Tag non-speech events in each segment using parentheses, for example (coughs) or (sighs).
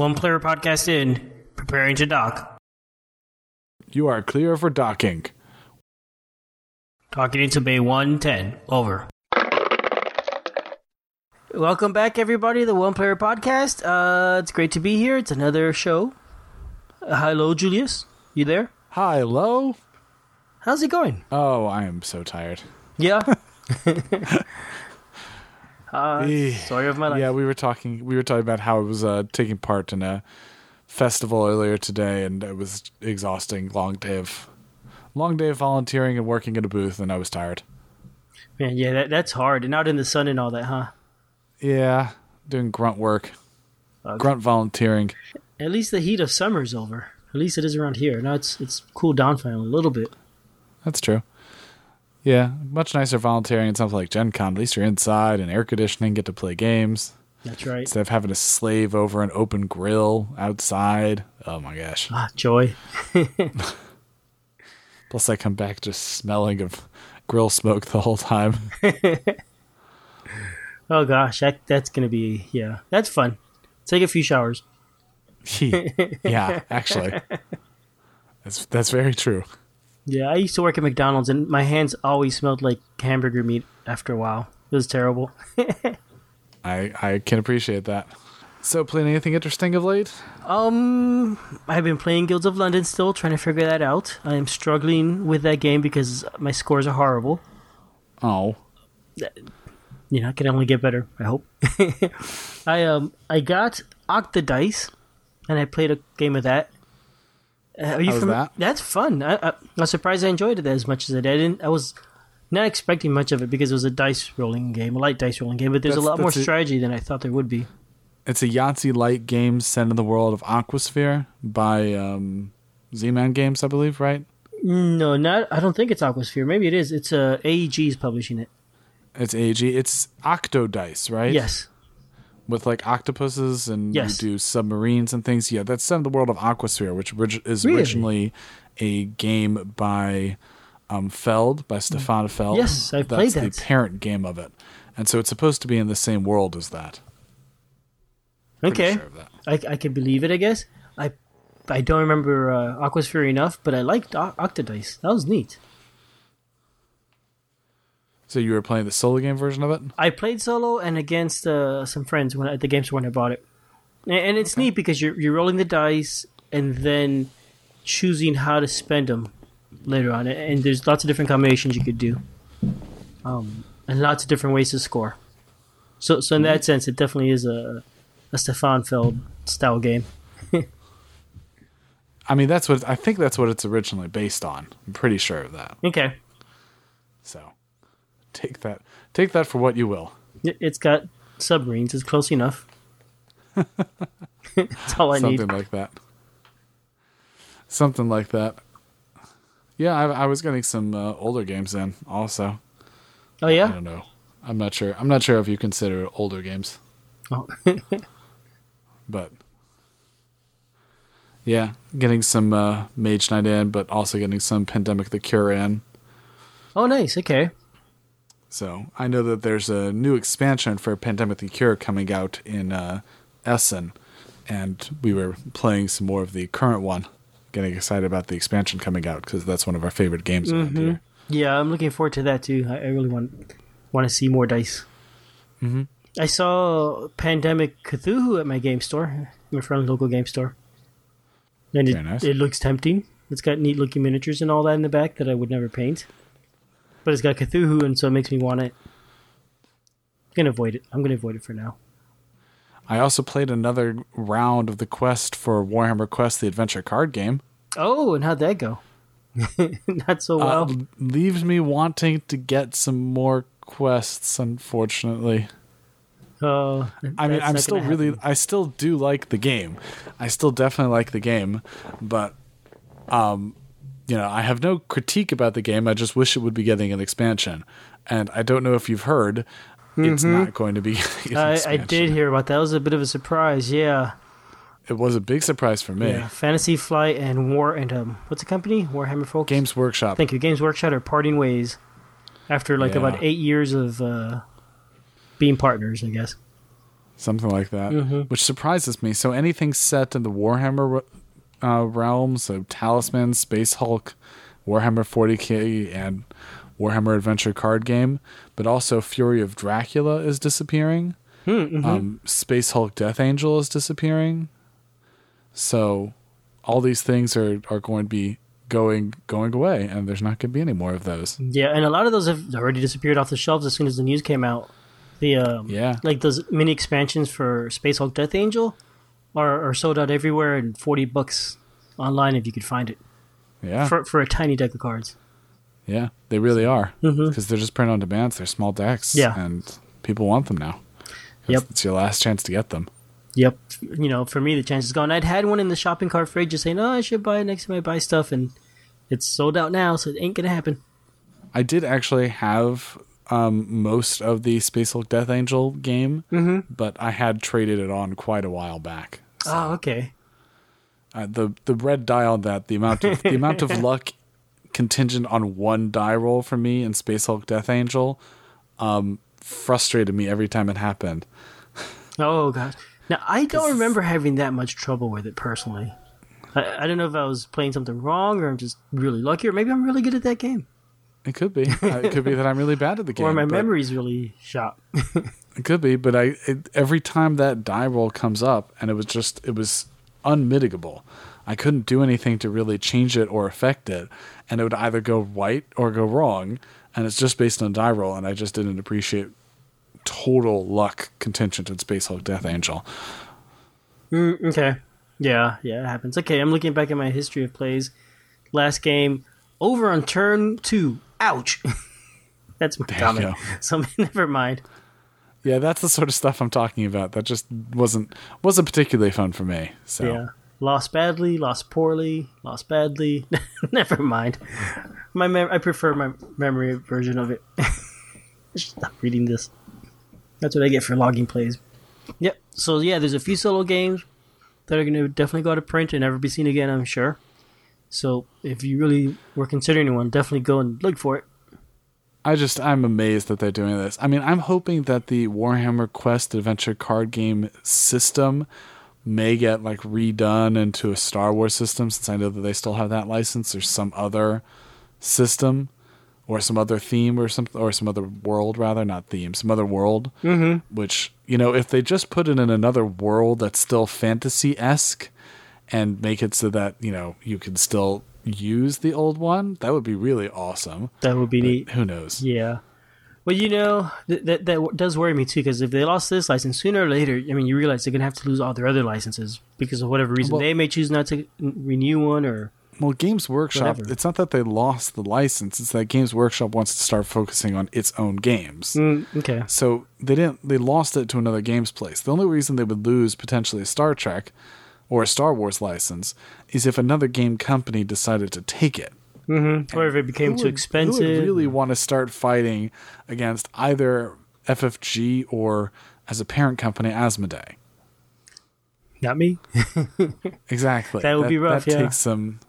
One player podcast in, preparing to dock. You are clear for docking. Talking into Bay 110. Over. Welcome back, everybody, to the One Player Podcast. Uh, it's great to be here. It's another show. Uh, hello, Julius. You there? Hi, low. How's it going? Oh, I am so tired. Yeah. (laughs) uh, Eh, story of my life. Yeah, we were talking. We were talking about how I was uh, taking part in a festival earlier today, and it was exhausting. Long day of, long day of volunteering and working in a booth, and I was tired. Man, yeah, that, that's hard. And out in the sun and all that, huh? Yeah, doing grunt work, Okay. grunt volunteering. At least the heat of summer's over. At least it is around here. Now it's it's cooled down finally a little bit. That's true. Yeah, much nicer volunteering in something like Gen Con. At least you're inside and air conditioning, get to play games That's right. instead of having to slave over an open grill outside. Oh my gosh. Ah, joy. (laughs) Plus, I come back just smelling of grill smoke the whole time. (laughs) Oh gosh, that that's gonna be yeah, that's fun. Take a few showers. (laughs) yeah, actually, that's that's very true. Yeah, I used to work at McDonald's and my hands always smelled like hamburger meat after a while. It was terrible. (laughs) I I can appreciate that. So, playing anything interesting of late? Um, I've been playing Guilds of London still, trying to figure that out. I am struggling with that game because my scores are horrible. Oh, You know, I can only get better. I hope. (laughs) I um I got Octodice, and I played a game of that. Uh, are you was that? That's fun. I, I, I'm surprised I enjoyed it as much as I did. I didn't. I was not expecting much of it because it was a dice rolling game, a light dice rolling game. But there's a lot more that's it. strategy than I thought there would be. it's a Yahtzee light game set in the world of Aquasphere by um, Z-Man Games, I believe. Right? No, not. I don't think it's Aquasphere. Maybe it is. It's uh, AEG is publishing it. It's AEG. It's Octodice, right? Yes. With like octopuses and Yes. you do submarines and things. Yeah, that's set in the world of Aquasphere, which is Really? originally a game by um, Feld, by Stefan Feld. Yes, that's played that. the parent game of it. And so it's supposed to be in the same world as that. Okay. sure that. I I can believe it. I guess. I I don't remember uh, Aquasphere enough, but I liked o- Octodice. That was neat. So you were playing the solo game version of it? I played solo and against uh, some friends when at the game store when I bought it, and, and it's neat because you're you're rolling the dice and then choosing how to spend them later on, and there's lots of different combinations you could do, um, and lots of different ways to score. So so in that sense, it definitely is a a Stefan Feld style game. (laughs) I mean, that's what I think that's what it's originally based on. I'm pretty sure of that. Okay, So take that take that for what you will. It- it's got submarines. It's close enough. (laughs) That's all I Something need. like that. Something like that. Yeah, I, I was getting some uh, older games in also. Oh yeah. I don't know. I'm not sure. I'm not sure if you consider older games, Oh. (laughs) but yeah, getting some uh, Mage Knight in, but also getting some Pandemic the Cure in. oh nice. Okay. So I know that there's a new expansion for Pandemic the Cure coming out in uh, Essen, and we were playing some more of the current one. Getting excited about the expansion coming out because that's one of our favorite games around here. Yeah, I'm looking forward to that too. I, I really want want to see more dice. Mm-hmm. I saw Pandemic Cthulhu at my game store, my friend's local game store, and it, nice. it looks tempting. It's got neat looking miniatures and all that in the back that I would never paint, but it's got Cthulhu, and so it makes me want it. I'm gonna avoid it. I'm gonna avoid it for now. I also played another round of the quest for Warhammer Quest: The Adventure card game. Oh, and how'd that go? (laughs) Not so Uh, well. l- leaves me wanting to get some more quests. Unfortunately, Oh, I mean, I'm still really, happen. I still do like the game. I still definitely like the game, but, um, you know, I have no critique about the game. I just wish it would be getting an expansion, and I don't know if you've heard, it's not going to be. (laughs) Mm-hmm. I, I did hear about that. That was a bit of a surprise. Yeah. It was a big surprise for me. Yeah, Fantasy Flight and War and um, what's the company? Warhammer folks. Games Workshop. Thank you. Games Workshop are parting ways after like Yeah. about eight years of uh, being partners. I guess. something like that, Mm-hmm. which surprises me. So anything set in the Warhammer uh, realm, so Talisman, Space Hulk, Warhammer 40k, and Warhammer Adventure card game, but also Fury of Dracula is disappearing. Mm-hmm. Um, Space Hulk Death Angel is disappearing. So all these things are, are going to be going going away, and there's not going to be any more of those. Yeah, and a lot of those have already disappeared off the shelves as soon as the news came out. The um, Yeah. like those mini expansions for Space Hulk Death Angel are, are sold out everywhere and forty bucks online if you could find it Yeah, for for a tiny deck of cards. yeah, they really are because they're just print on demand. They're small decks, Mm-hmm. Yeah. and people want them now. Yep. it's your last chance to get them. Yep. You know, for me, the chance is gone. I'd had one in the shopping cart fridge just saying, oh, I should buy it next time I buy stuff. And it's sold out now, so it ain't going to happen. I did actually have um, most of the Space Hulk Death Angel game, Mm-hmm. but I had traded it on quite a while back. Oh, okay. Uh, the the red die on that, the amount of the amount of (laughs) luck contingent on one die roll for me in Space Hulk Death Angel, um, frustrated me every time it happened. Oh, God. Now, I don't remember having that much trouble with it personally. I, I don't know if I was playing something wrong or I'm just really lucky, or maybe I'm really good at that game. It could be. It could be that I'm really bad at the game. (laughs) or my memory's really shot. (laughs) It could be, but I it, every time that die roll comes up, and it was just it was unmitigable. I couldn't do anything to really change it or affect it, and it would either go right or go wrong, and it's just based on die roll, and I just didn't appreciate total luck contingent in Space Hulk Death Angel. Mm, okay. Yeah, yeah, it happens. Okay, I'm looking back at my history of plays. Last game, over on turn two. Ouch. (laughs) That's my you comment. (laughs) So never mind. Yeah, that's the sort of stuff I'm talking about. That just wasn't wasn't particularly fun for me. So Yeah. Lost badly, lost poorly, lost badly. (laughs) never mind. My mem- I prefer my memory version of it. Stop reading this. That's what I get for logging plays. Yep. So yeah, there's a few solo games that are going to definitely go to print and never be seen again. I'm sure. So if you really were considering one, definitely go and look for it. I just I'm amazed that they're doing this. I mean, I'm hoping that the Warhammer Quest Adventure card game system may get like redone into a Star Wars system since I know that they still have that license or some other system or some other theme or something or some other world rather, not theme, some other world. Mm-hmm. Which, you know, if they just put it in another world that's still fantasy-esque and make it so that, you know, you can still use the old one, that would be really awesome. That would be neat. Who knows? Yeah. Well, you know th- that that does worry me too because if they lost this license sooner or later, I mean, you realize they're gonna have to lose all their other licenses because of whatever reason Well- they may choose not to renew one or. Well, Games Workshop, Whatever. it's not that they lost the license, it's that Games Workshop wants to start focusing on its own games. Mm, okay. So they didn't they lost it to another games place. The only reason they would lose potentially Star Trek or a Star Wars license is if another game company decided to take it. Mm-hmm. Or if it became too would- expensive. Who would really want to start fighting against either FFG or as a parent company Asmodee? Not me. (laughs) (laughs) Exactly. That would be rough, That yeah. takes some.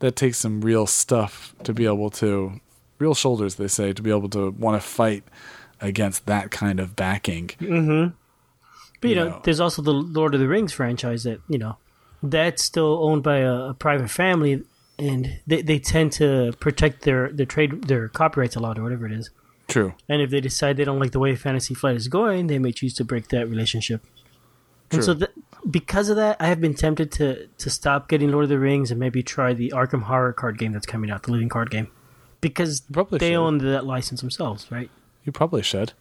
That takes some real stuff to be able to, real shoulders, they say, to be able to want to fight against that kind of backing. But you know, No. there's also the Lord of the Rings franchise that you know that's still owned by a, a private family, and they, they tend to protect their their trade their copyrights a lot or whatever it is. True. And if they decide they don't like the way Fantasy Flight is going, they may choose to break that relationship. And so, th- because of that, I have been tempted to to stop getting Lord of the Rings and maybe try the Arkham Horror card game that's coming out, the living card game, because Probably they should. own that license themselves, right? You probably should.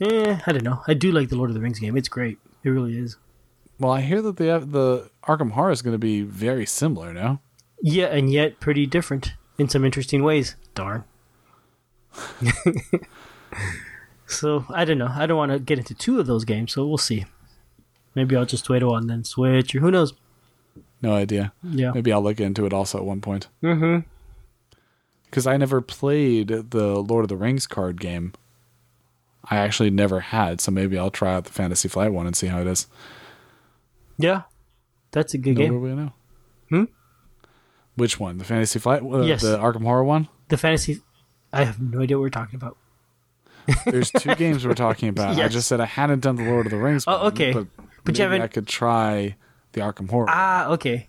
Eh, I don't know. I do like the Lord of the Rings game. It's great. It really is. Well, I hear that the the Arkham Horror is going to be very similar. now. Yeah, and yet pretty different in some interesting ways. Darn. (laughs) so I don't know. I don't want to get into two of those games, so we'll see. Maybe I'll just wait a while and then switch, or who knows? No idea. Yeah. Maybe I'll look into it also at one point. Mm-hmm. Because I never played the Lord of the Rings card game. I actually never had, so maybe I'll try out the Fantasy Flight one and see how it is. Yeah, that's a good No game. way know. Hmm? Which one? The Fantasy Flight? Uh, Yes. The Arkham Horror one? The fantasy. I have no idea what we're talking about. (laughs) There's two games we're talking about. I just said I hadn't done the Lord of the Rings. Oh, one, okay. But, But you maybe haven't- I could try the Arkham Horror. Ah, okay.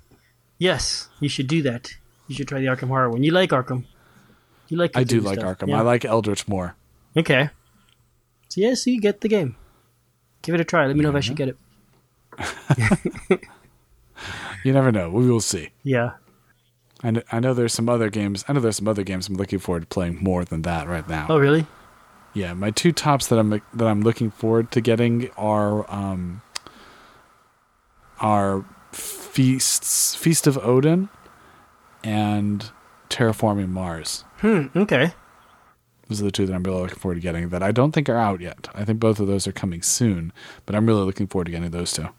Yes, you should do that. You should try the Arkham Horror one. You like Arkham? You like? I do like stuff. Arkham. Yeah. I like Eldritch more. Okay. So yeah, so you get the game. Give it a try. Let me know if I should get it. (laughs) (laughs) You never know. We will see. Yeah. I know, I know there's some other games. I know there's some other games I'm looking forward to playing more than that right now. Oh really? Yeah, my two tops that I'm that I'm looking forward to getting are um are feasts Feast of Odin and Terraforming Mars. Hmm. Okay. Those are the two that I'm really looking forward to getting that I don't think are out yet. I think both of those are coming soon, but I'm really looking forward to getting those two.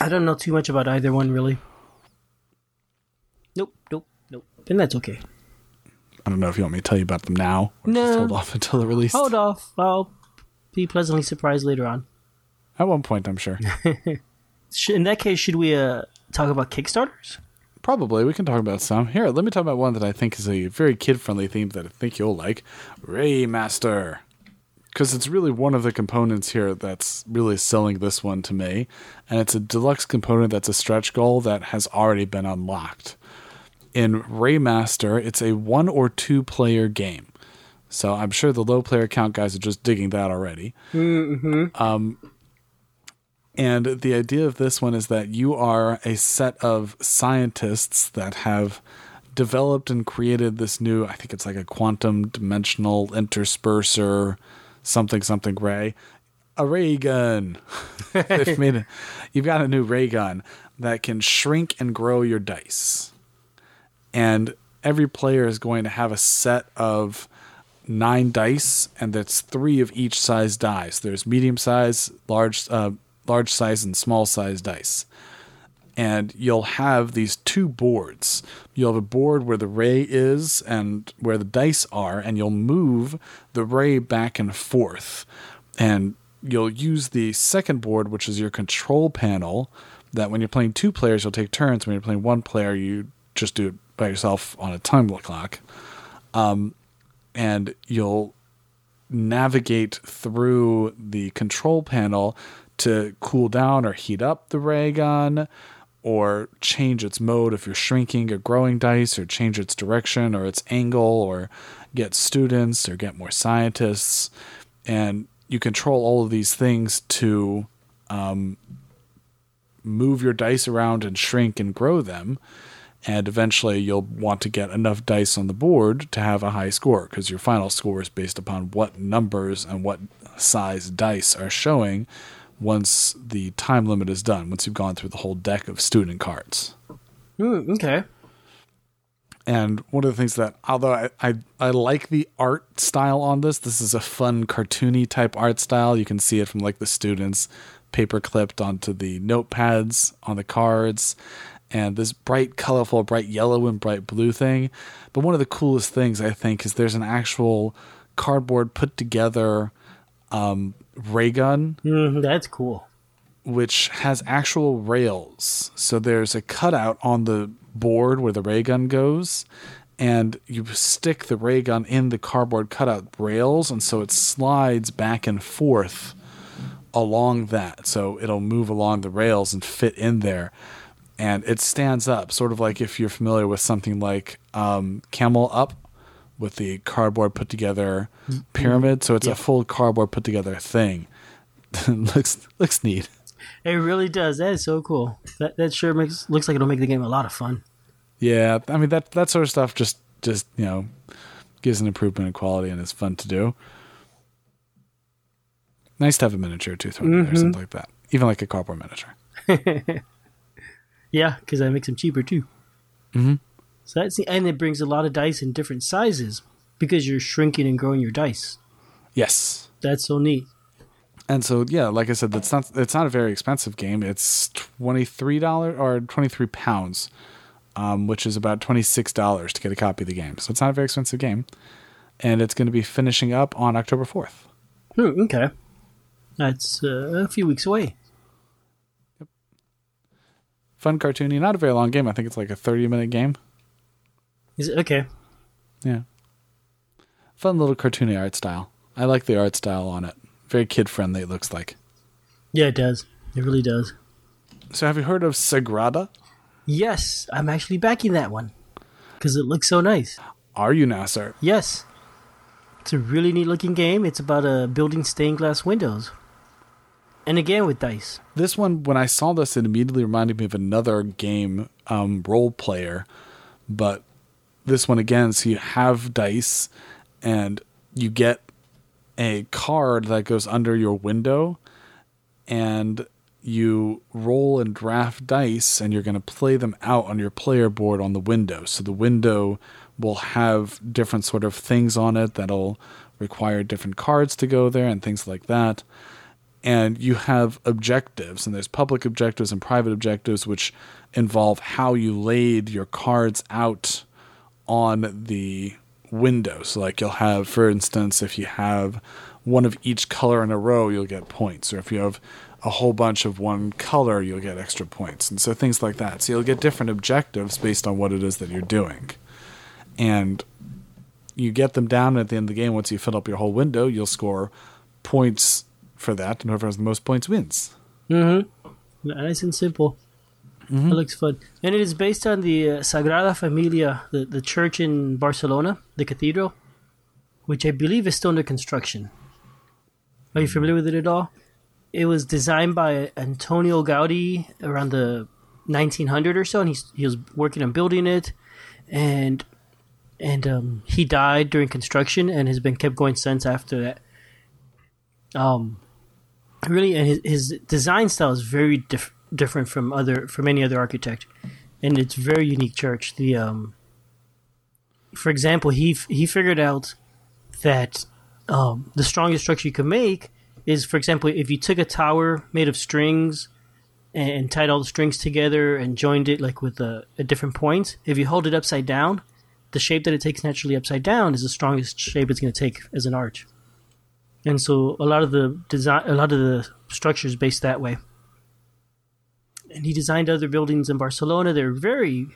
I don't know too much about either one really. Nope. Nope. Nope. And that's okay. I don't know if you want me to tell you about them now or No. just hold off until the release. Hold off. I'll be pleasantly surprised later on. At one point, I'm sure. (laughs) In that case, should we uh talk about Kickstarters? Probably. We can talk about some. Here, let me talk about one that I think is a very kid friendly theme that I think you'll like Raymaster. Because it's really one of the components here that's really selling this one to me. And it's a deluxe component that's a stretch goal that has already been unlocked. In Raymaster, it's a one or two player game. So I'm sure the low player count guys are just digging that already. Mm-hmm. Um, And the idea of this one is that you are a set of scientists that have developed and created this new, I think it's like a quantum dimensional intersperser, something, something ray. A ray gun. (laughs) They've made a, you've got a new ray gun that can shrink and grow your dice. And every player is going to have a set of nine dice, and that's three of each size dice. There's medium size, large, uh, large size, and small size dice. And you'll have these two boards. You'll have a board where the ray is and where the dice are, and you'll move the ray back and forth. And you'll use the second board, which is your control panel. That when you're playing two players, you'll take turns. When you're playing one player, you just do it by yourself on a time clock um, and you'll navigate through the control panel to cool down or heat up the ray gun or change its mode if you're shrinking or growing dice or change its direction or its angle or get students or get more scientists. And you control all of these things to um, move your dice around and shrink and grow them. And eventually you'll want to get enough dice on the board to have a high score because your final score is based upon what numbers and what size dice are showing once the time limit is done once you've gone through the whole deck of student cards Hmm. Okay. and one of the things that although I, I i like the art style on this this is a fun cartoony type art style you can see it from like the students paper clipped onto the notepads on the cards and this bright colorful bright yellow and bright blue thing but one of the coolest things i think is there's an actual cardboard put together um, ray gun Mm, that's cool. which has actual rails. So there's a cutout on the board where the ray gun goes, and you stick the ray gun in the cardboard cutout rails, and so it slides back and forth along that. So it'll move along the rails and fit in there. And it stands up, sort of like if you're familiar with something like um, Camel Up with the cardboard put together pyramid. So it's a full cardboard put together thing. (laughs) looks looks neat. It really does. That is so cool. That that sure makes looks like it'll make the game a lot of fun. Yeah, I mean that that sort of stuff just just you know gives an improvement in quality and it's fun to do. Nice to have a miniature too thrown in there, something like that. Even like a cardboard miniature. (laughs) Yeah, because that makes them cheaper too. Mm-hmm. So that's the and it brings a lot of dice in different sizes because you're shrinking and growing your dice. Yes. That's so neat. And so yeah, like I said, that's not it's not a very expensive game. It's twenty three dollars or twenty three pounds, um, which is about twenty six dollars to get a copy of the game. So it's not a very expensive game, and it's going to be finishing up on October fourth. Hmm, okay, that's uh, a few weeks away. Fun, cartoony, not a very long game. I think it's like a thirty minute game. Is it okay? Yeah. Fun little cartoony art style. I like the art style on it. Very kid friendly. It looks like. Yeah, it does. It really does. So, have you heard of Sagrada? Yes, I'm actually backing that one because it looks so nice. Are you now, sir? Yes, it's a really neat looking game. It's about uh, building stained glass windows, and again with dice. This one, when I saw this, it immediately reminded me of another game, um, Roll Player, but this one again. So you have dice, and you get a card that goes under your window, and you roll and draft dice, and you're going to play them out on your player board on the window. So the window will have different sort of things on it that'll require different cards to go there and things like that. And you have objectives, and there's public objectives and private objectives, which involve how you laid your cards out on the window. So, like, you'll have, for instance, if you have one of each color in a row, you'll get points. Or if you have a whole bunch of one color, you'll get extra points. And so, things like that. So, you'll get different objectives based on what it is that you're doing. And you get them down at the end of the game. Once you fill up your whole window, you'll score points for that, and whoever has the most points wins. Mm-hmm. Nice and simple. It looks fun, and it is based on the uh, Sagrada Familia, the the church in Barcelona, the cathedral, which I believe is still under construction. Are you familiar with it at all? It was designed by Antonio Gaudi around the 1900 or so, and he's, he was working on building it, and and um, he died during construction, and has been kept going since after that. Um, really, and his, his design style is very diff- different from other from any other architect, and it's very unique church. The um, for example, he he figured out that um, the strongest structure you can make is, for example, if you took a tower made of strings and, and tied all the strings together and joined it like with a, a different point. if you hold it upside down, the shape that it takes naturally upside down is the strongest shape it's going to take as an arch. And so a lot of the design, a lot of the structures based that way. And he designed other buildings in Barcelona. They're very,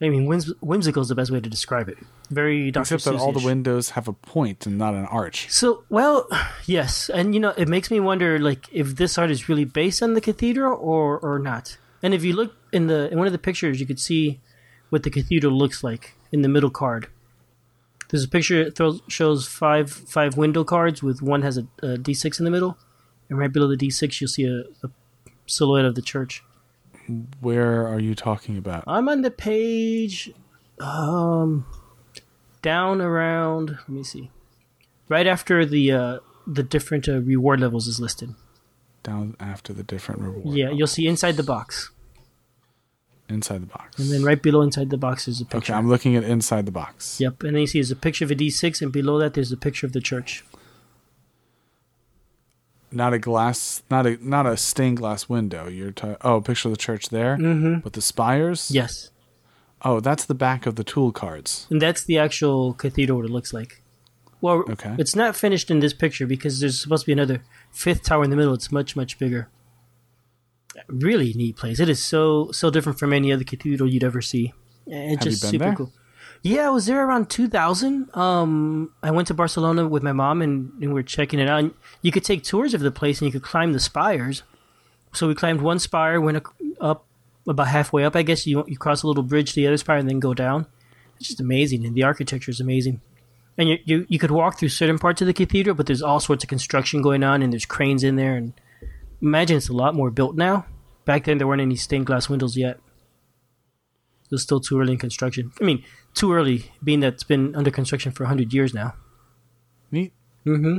I mean, whims- whimsical is the best way to describe it. Very Dr. Except that all the windows have a point and not an arch. So, well, (sighs) yes, and you know, it makes me wonder, like, if this art is really based on the cathedral or or not. And if you look in the in one of the pictures, you could see what the cathedral looks like in the middle card. There's a picture that throws, shows five five window cards with one has a, a D6 in the middle, and right below the D6 you'll see a, a silhouette of the church. Where are you talking about? I'm on the page, um, down around. Let me see, right after the uh, the different uh, reward levels is listed. Down after the different reward. Yeah, you'll see inside the box, Inside the box. and then right below inside the box is a picture. Okay. I'm looking at inside the box. Yep, and then you see there's a picture of a D6, and below that there's a picture of the church. Not a glass, not a not a stained glass window. You're ta- oh, picture of the church there Mm-hmm. with the spires. Yes, Oh, that's the back of the tool cards. and that's the actual cathedral. What it looks like. Well, Okay. it's not finished in this picture because there's supposed to be another fifth tower in the middle. It's much much bigger. Really neat place. It is so so different from any other cathedral you'd ever see. It's Have just super there? cool. Yeah, I was there around 2000. Um, I went to Barcelona with my mom and, and we were checking it out. And you could take tours of the place and you could climb the spires. So we climbed one spire, went up about halfway up. I guess you you cross a little bridge to the other spire and then go down. It's just amazing, and the architecture is amazing. And you, you you could walk through certain parts of the cathedral, but there's all sorts of construction going on, and there's cranes in there. And imagine it's a lot more built now. Back then, there weren't any stained glass windows yet. It was still too early in construction. I mean, too early, being that it's been under construction for hundred years now. Neat. Mm-hmm.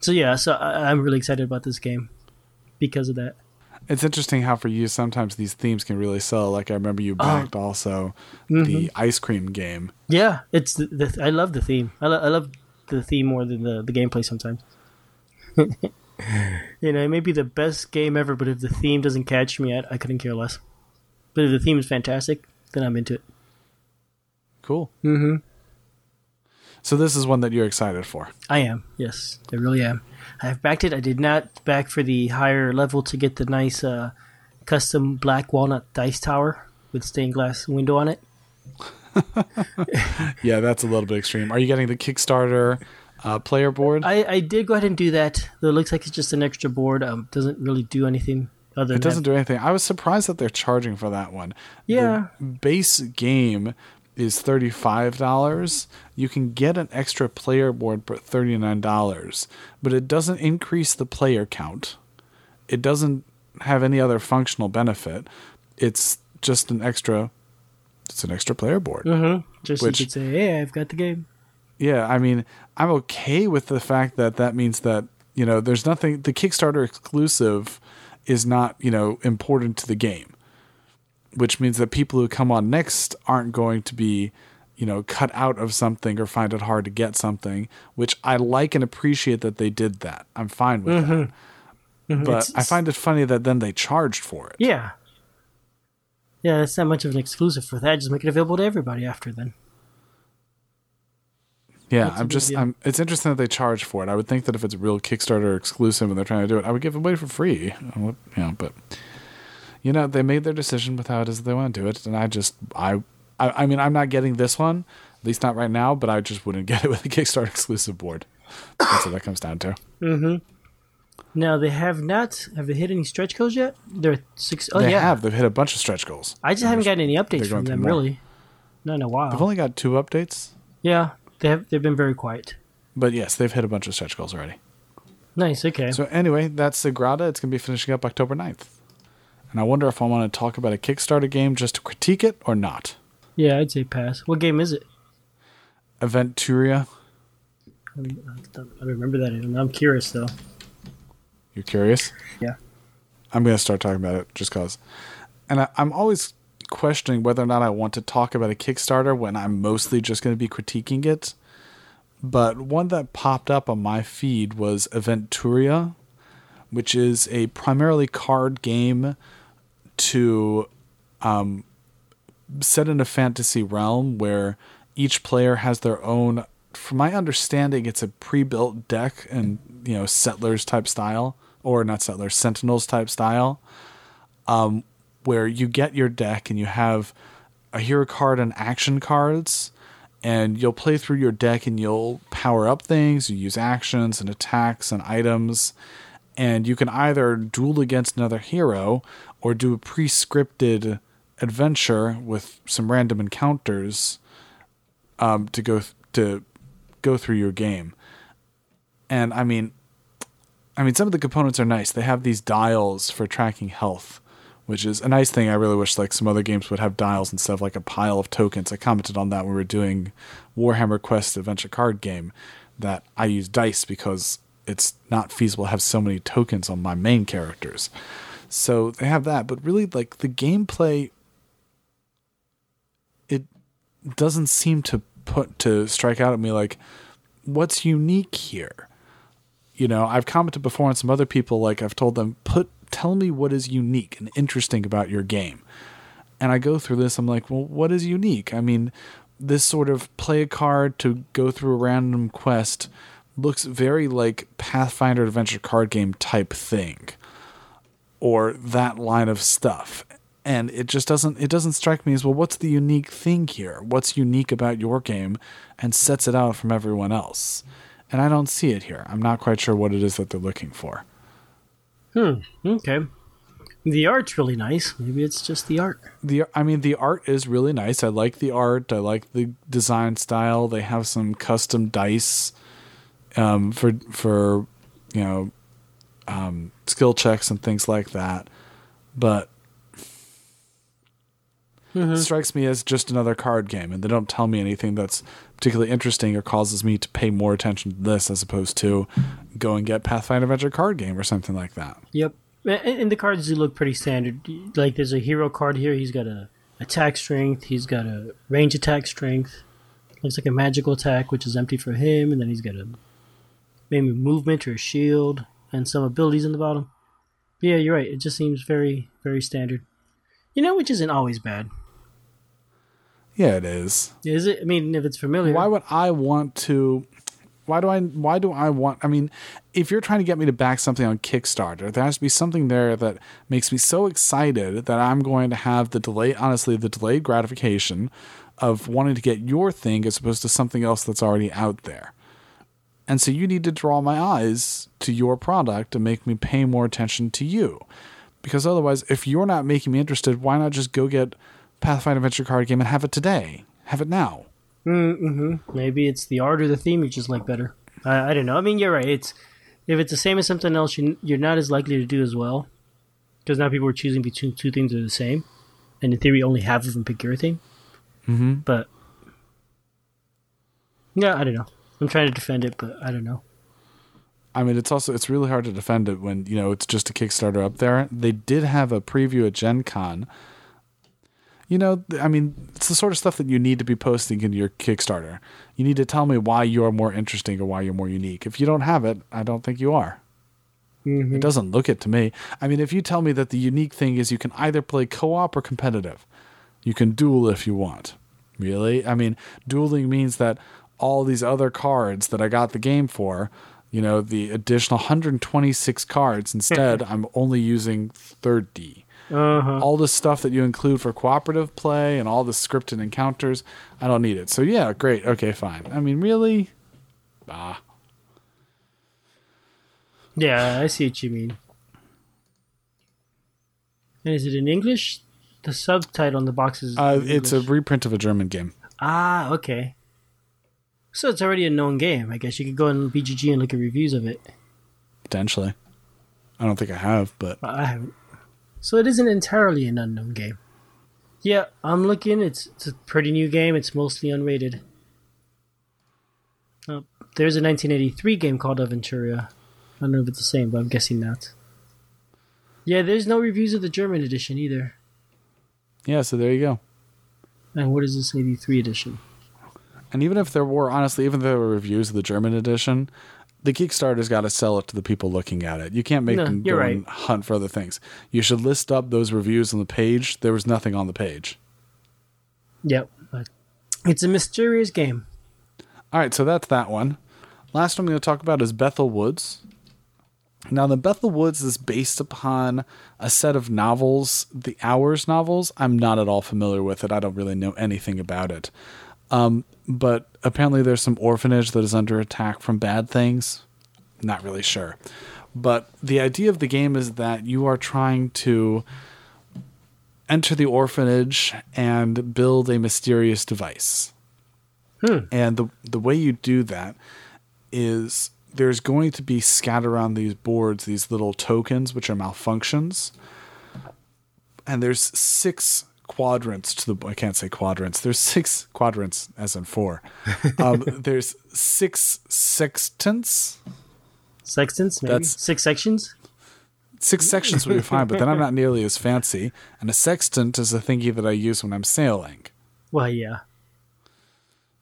So yeah, so I, I'm really excited about this game because of that. It's interesting how for you sometimes these themes can really sell. Like I remember you backed also the ice cream game. Yeah, it's the, the I love the theme. I, lo- I love the theme more than the, the gameplay sometimes. (laughs) you know, it may be the best game ever, but if the theme doesn't catch me, I, I couldn't care less. But if the theme is fantastic, then I'm into it. Cool. Mm-hmm. So this is one that you're excited for. I am. Yes, I really am. I have backed it. I did not back for the higher level to get the nice uh, custom black walnut dice tower with stained glass window on it. (laughs) Yeah, that's a little bit extreme. Are you getting the Kickstarter uh, player board. I, I did go ahead and do that. Though it looks like it's just an extra board. Um, doesn't really do anything other. it doesn't do anything. I was surprised that they're charging for that one. Yeah. The base game is thirty five dollars. You can get an extra player board for thirty nine dollars, but it doesn't increase the player count. It doesn't have any other functional benefit. It's just an extra. It's an extra player board. Mm-hmm. Just Which- you could say, "Hey, I've got the game." Yeah, I mean, I'm okay with the fact that that means that, you know, there's nothing, the Kickstarter exclusive is not, you know, important to the game, which means that people who come on next aren't going to be, you know, cut out of something or find it hard to get something, which I like and appreciate that they did that. I'm fine with mm-hmm. that. Mm-hmm. But It's- I find it funny that then they charged for it. Yeah. Yeah, that's not much of an exclusive for that. Just make it available to everybody after then. Yeah, That's I'm just deal. I'm it's interesting that they charge for it. I would think that if it's a real Kickstarter exclusive and they're trying to do it, I would give it away for free. I would- You know, but you know, they made their decision with how it is that they want to do it, and I just I I, I mean I'm not getting this one, at least not right now, but I just wouldn't (laughs) get it with a Kickstarter exclusive board. That's what that comes down to. Mm-hmm. Now they have not. Have they hit any stretch goals yet? They're six oh they yeah. have they've hit a bunch of stretch goals. I just haven't gotten any updates from them really. Not in a while. They've only got two updates, yeah, they have. They've been very quiet. but yes, they've hit a bunch of stretch goals already. Nice. Okay. So anyway, that's the Sagrada. It's going to be finishing up October 9th. And I wonder if I want to talk about a Kickstarter game just to critique it or not. yeah, I'd say pass. What game is it? Aventuria. I, mean, I don't I don't remember that. I'm curious though. You're curious? Yeah. I'm going to start talking about it just because. And I, I'm always questioning whether or not I want to talk about a Kickstarter when I'm mostly just going to be critiquing it. But one that popped up on my feed was Aventuria, which is a primarily card game to um, set in a fantasy realm where each player has their own. From my understanding, it's a pre-built deck and you know settlers type style, or not settlers, sentinels type style, um, where you get your deck and you have a hero card and action cards, and you'll play through your deck and you'll power up things. You use actions and attacks and items, and you can either duel against another hero or do a pre-scripted adventure with some random encounters um, to go th- to go through your game. And I mean, I mean, some of the components are nice. They have these dials for tracking health, which is a nice thing. I really wish like some other games would have dials instead of like a pile of tokens. I commented on that when we were doing Warhammer Quest Adventure card game that I use dice because it's not feasible to have so many tokens on my main characters. So they have that, but really like the gameplay it doesn't seem to put to strike out at me like what's unique here? You know i've commented before on some other people like i've told them put tell me what is unique and interesting about your game. And i go through this i'm like well what is unique? I mean this sort of play a card to go through a random quest looks very like pathfinder adventure card game type thing or that line of stuff and it just doesn't it doesn't strike me as well what's the unique thing here what's unique about your game and sets it out from everyone else and i don't see it here i'm not quite sure what it is that they're looking for Hmm. Okay. The art's really nice. Maybe it's just the art. the i mean the art is really nice i like the art i like the design style they have some custom dice um, for for you know um, skill checks and things like that but it strikes me as just another card game and they don't tell me anything that's particularly interesting or causes me to pay more attention to this as opposed to go and get pathfinder adventure card game or something like that Yep. And, and the cards do look pretty standard. Like there's a hero card here. He's got a attack strength. He's got a range attack strength. Looks like a magical attack, which is empty for him. And then he's got a maybe movement or a shield and some abilities in the bottom. Yeah, you're right. It just seems very, very standard. You know, which isn't always bad. yeah it is Is it? I mean, if it's familiar. why would I want to? Why do I? Why do I want? I mean, if you're trying to get me to back something on Kickstarter, there has to be something there that makes me so excited that I'm going to have the delay. Honestly, the delayed gratification of wanting to get your thing as opposed to something else that's already out there. And so you need to draw my eyes to your product and make me pay more attention to you. Because otherwise, if you're not making me interested, why not just go get Pathfinder Adventure card game and have it today? Have it now. Mm-hmm. Maybe it's the art or the theme you just like better. I, I don't know. I mean, you're right. It's if it's the same as something else, you, you're not as likely to do as well. Because now people are choosing between two things that are the same, and in theory, only half of them pick your thing. Mm-hmm. But yeah, I don't know. I'm trying to defend it, but I don't know. I mean, it's also it's really hard to defend it when you know it's just a Kickstarter up there. They did have a preview at Gen Con. You know, I mean, it's the sort of stuff that you need to be posting in your Kickstarter. You need to tell me why you're more interesting or why you're more unique. If you don't have it, I don't think you are. Mm-hmm. It doesn't look it to me. I mean, if you tell me that the unique thing is you can either play co-op or competitive, you can duel if you want. Really? I mean, dueling means that all these other cards that I got the game for, you know, the additional 126 cards, (laughs) instead, I'm only using 30. Uh-huh. All the stuff that you include for cooperative play and all the scripted encounters, I don't need it. So, yeah, great. Okay, fine. I mean, really? Ah. Yeah, I see what you mean. And is it in English? The subtitle on the box is. Uh, it's a reprint of a German game. ah okay. So it's already a known game. I guess you could go on BGG and look at reviews of it. Potentially. I don't think I have, but I haven't. So it isn't entirely an unknown game. Yeah, I'm looking. It's it's a pretty new game. It's mostly unrated. Uh, there's a 1983 game called Aventuria. I don't know if it's the same, but I'm guessing not. Yeah, there's no reviews of the German edition either. yeah, so there you go. And what is this 83 edition? And even if there were, honestly, even if there were reviews of the German edition, the Kickstarter's got to sell it to the people looking at it. You can't make No, them go right. and hunt for other things. You should list up those reviews on the page. There was nothing on the page. Yep. It's a mysterious game. All right, so that's that one. Last one I'm going to talk about is Bethel Woods. Now, the Bethel Woods is based upon a set of novels, the Hours novels. I'm not at all familiar with it. I don't really know anything about it. Um, but apparently, there's some orphanage that is under attack from bad things. Not really sure. But the idea of the game is that you are trying to enter the orphanage and build a mysterious device. And the the way you do that is there's going to be scattered around these boards these little tokens which are malfunctions. And there's six quadrants to the I can't say quadrants. There's six quadrants as in four. Um, (laughs) there's six sextants. Sextants, maybe? That's- Six sections? Six sections would be fine, but then I'm not nearly as fancy. And a sextant is a thingy that I use when I'm sailing. Well, yeah.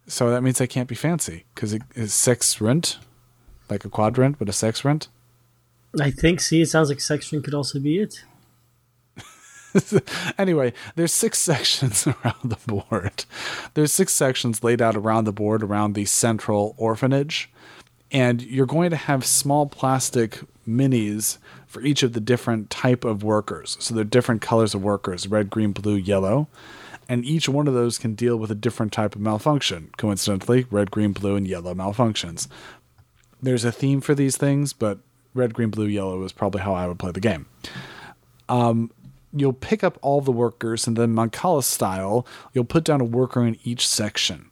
So that means I can't be fancy because it is sex rent, like a quadrant, but a sex rent. I think, see, it sounds like section could also be it. (laughs) anyway, there's six (laughs) sections around the board. There's six sections laid out around the board around the central orphanage. And you're going to have small plastic minis for each of the different type of workers. So they're different colors of workers, red, green, blue, yellow. And each one of those can deal with a different type of malfunction. Coincidentally, red, green, blue, and yellow malfunctions. There's a theme for these things, but red, green, blue, yellow is probably how I would play the game um, you'll pick up all the workers and then Mancala style, you'll put down a worker in each section.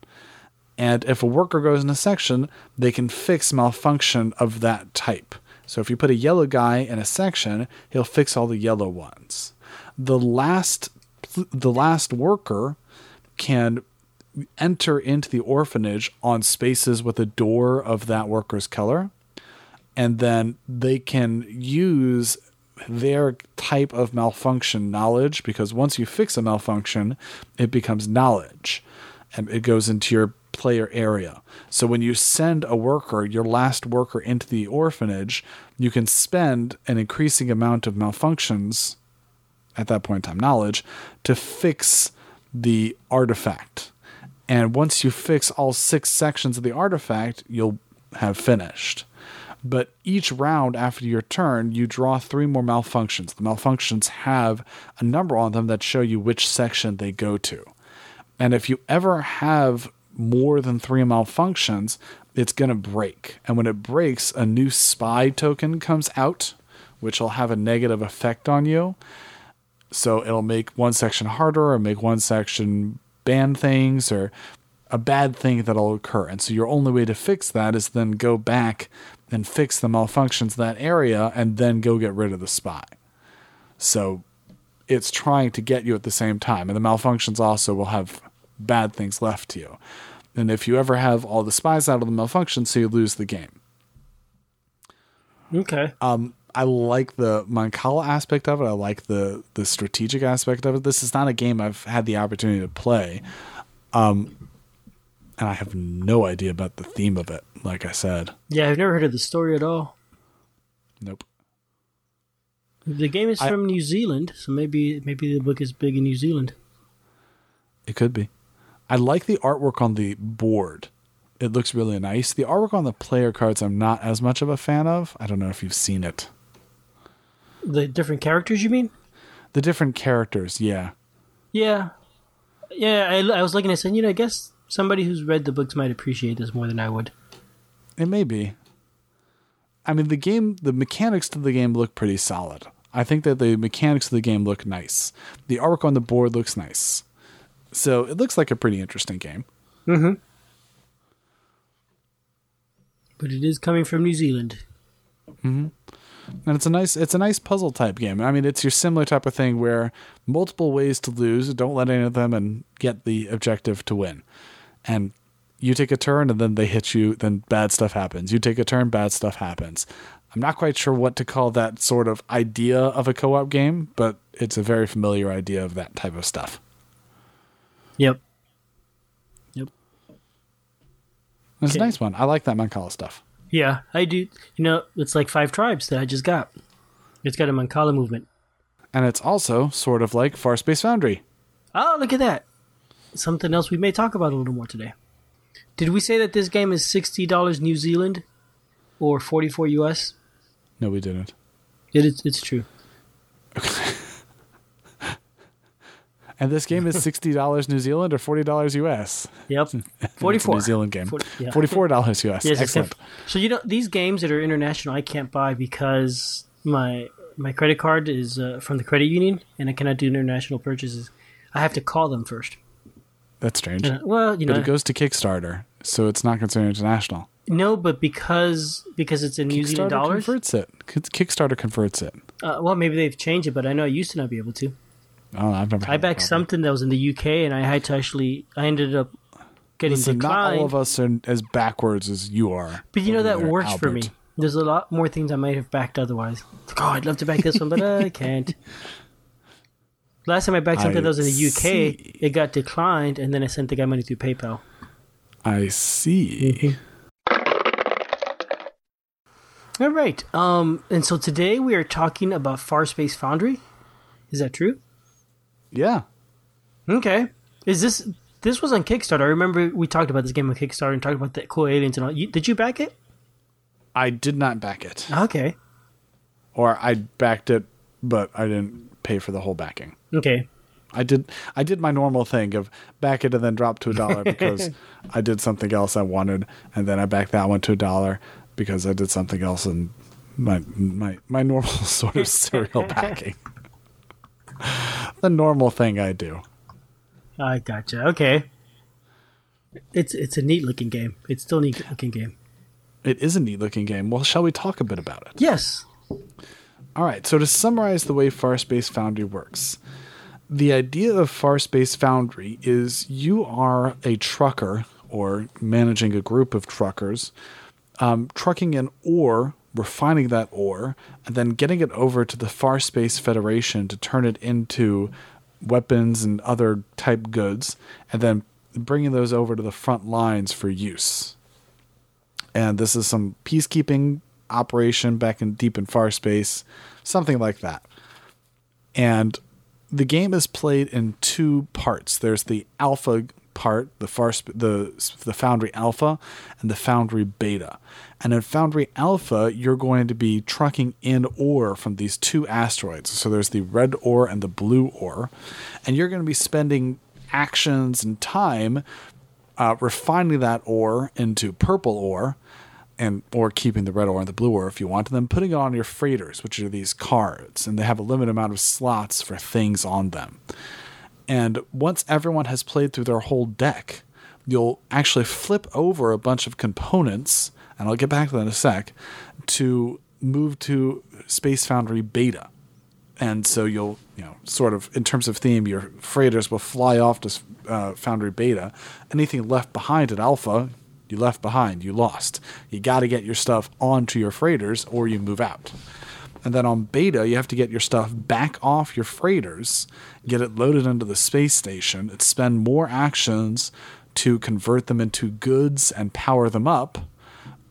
And if a worker goes in a section, they can fix malfunction of that type. So if you put a yellow guy in a section, he'll fix all the yellow ones. The last the last worker can enter into the orphanage on spaces with a door of that worker's color and then they can use their type of malfunction knowledge because once you fix a malfunction, it becomes knowledge and it goes into your player area. So when you send a worker, your last worker into the orphanage, you can spend an increasing amount of malfunctions at that point in time knowledge to fix the artifact. And once you fix all six sections of the artifact, you'll have finished. But each round after your turn, you draw three more malfunctions. The malfunctions have a number on them that show you which section they go to. And if you ever have more than three malfunctions, it's going to break. And when it breaks, a new spy token comes out, which will have a negative effect on you. So it'll make one section harder or make one section ban things or a bad thing that'll occur. And so your only way to fix that is then go back and fix the malfunctions in that area and then go get rid of the spy. So it's trying to get you at the same time. And the malfunctions also will have bad things left to you. And if you ever have all the spies out of the malfunctions, so you lose the game. Okay. Um, I like the Mancala aspect of it. I like the the strategic aspect of it. This is not a game I've had the opportunity to play. Um, and I have no idea about the theme of it, like I said. Yeah, I've never heard of the story at all. Nope. The game is I- from New Zealand, so maybe maybe the book is big in New Zealand. It could be. I like the artwork on the board. It looks really nice. The artwork on the player cards I'm not as much of a fan of. I don't know if you've seen it. The different characters, you mean? The different characters, yeah. Yeah, yeah. I, I was looking at saying, you know, I guess somebody who's read the books might appreciate this more than I would. It may be. I mean, the game, the mechanics to the game look pretty solid. I think that the mechanics of the game look nice. The artwork on the board looks nice. So it looks like a pretty interesting game. Mm-hmm. But it is coming from New Zealand. And it's a nice it's a nice puzzle type game. I mean, it's your similar type of thing where multiple ways to lose, don't let any of them and get the objective to win. And you take a turn and then they hit you, then bad stuff happens. You take a turn, bad stuff happens. I'm not quite sure what to call that sort of idea of a co-op game, but it's a very familiar idea of that type of stuff. Yep. Yep. It's Okay. a nice one. I like that Mancala stuff. Yeah, I do. You know, it's like five tribes that I just got. It's got a Mancala movement. And it's also sort of like Far Space Foundry. Oh, look at that. Something else we may talk about a little more today. Did we say that this game is $60 New Zealand or 44 US? No, we didn't. It is, it's true. (laughs) And this game is sixty dollars New Zealand or forty dollars US. Yep. (laughs) 44. New Zealand game. Forty-four dollars US. Yes, Excellent. So you know these games that are international, I can't buy because my my credit card is uh, from the credit union, and I cannot do international purchases. I have to call them first. That's strange. Uh, well, you But know, it goes to Kickstarter, so it's not considered international. no, but because because it's in New Zealand dollars. converts it. Kickstarter converts it. Uh, well, maybe they've changed it, but I know I used to not be able to. Oh, I've never. I backed something that was in the UK, and I had to actually. I ended up getting Listen, not all of us are as backwards as you are. but you know that there, works for me. There's a lot more things I might have backed otherwise. Like, oh, I'd love to back this one, but I (laughs) can't. Last time I backed something I that was in the UK, see. it got declined, and then I sent the guy money through PayPal. I see. All right. Um, and so today we are talking about Far Space Foundry. Is that true? Yeah. Okay. Is this this was on Kickstarter? I remember we talked about this game on Kickstarter and talked about the cool aliens and all. You, did you back it? I did not back it, Okay. or I backed it, but I didn't pay for the whole backing. Okay. I did I did my normal thing of back it and then drop to a dollar (laughs) because I did something else I wanted, and then I backed that one to a dollar because I did something else and my my my normal (laughs) sort of serial (laughs) backing. the normal thing I do. I gotcha. Okay. It's it's a neat looking game. It's still a neat looking game. It is a neat looking game. Well, shall we talk a bit about it? Yes. All right, so to summarize the way Far Space Foundry works, the idea of Far Space Foundry is you are a trucker or managing a group of truckers, um, trucking an ore, refining that ore, and then getting it over to the Far Space Federation to turn it into weapons and other type goods, and then bringing those over to the front lines for use. And this is some peacekeeping operation back in deep in far space, something like that. And the game is played in two parts. There's the alpha part, the far the the Foundry Alpha, and the Foundry Beta. And in Foundry Alpha, you're going to be trucking in ore from these two asteroids. So there's the red ore and the blue ore, and you're going to be spending actions and time uh, refining that ore into purple ore, and or keeping the red ore and the blue ore if you want, and then putting it on your freighters, which are these cards, and they have a limited amount of slots for things on them. And once everyone has played through their whole deck, you'll actually flip over a bunch of components, and I'll get back to that in a sec, to move to Space Foundry Beta. And so you'll, you know, sort of in terms of theme, your freighters will fly off to uh, Foundry Beta. Anything left behind at Alpha, you left behind, you lost. You got to get your stuff onto your freighters or you move out. And then on beta, you have to get your stuff back off your freighters, get it loaded into the space station, and spend more actions to convert them into goods and power them up,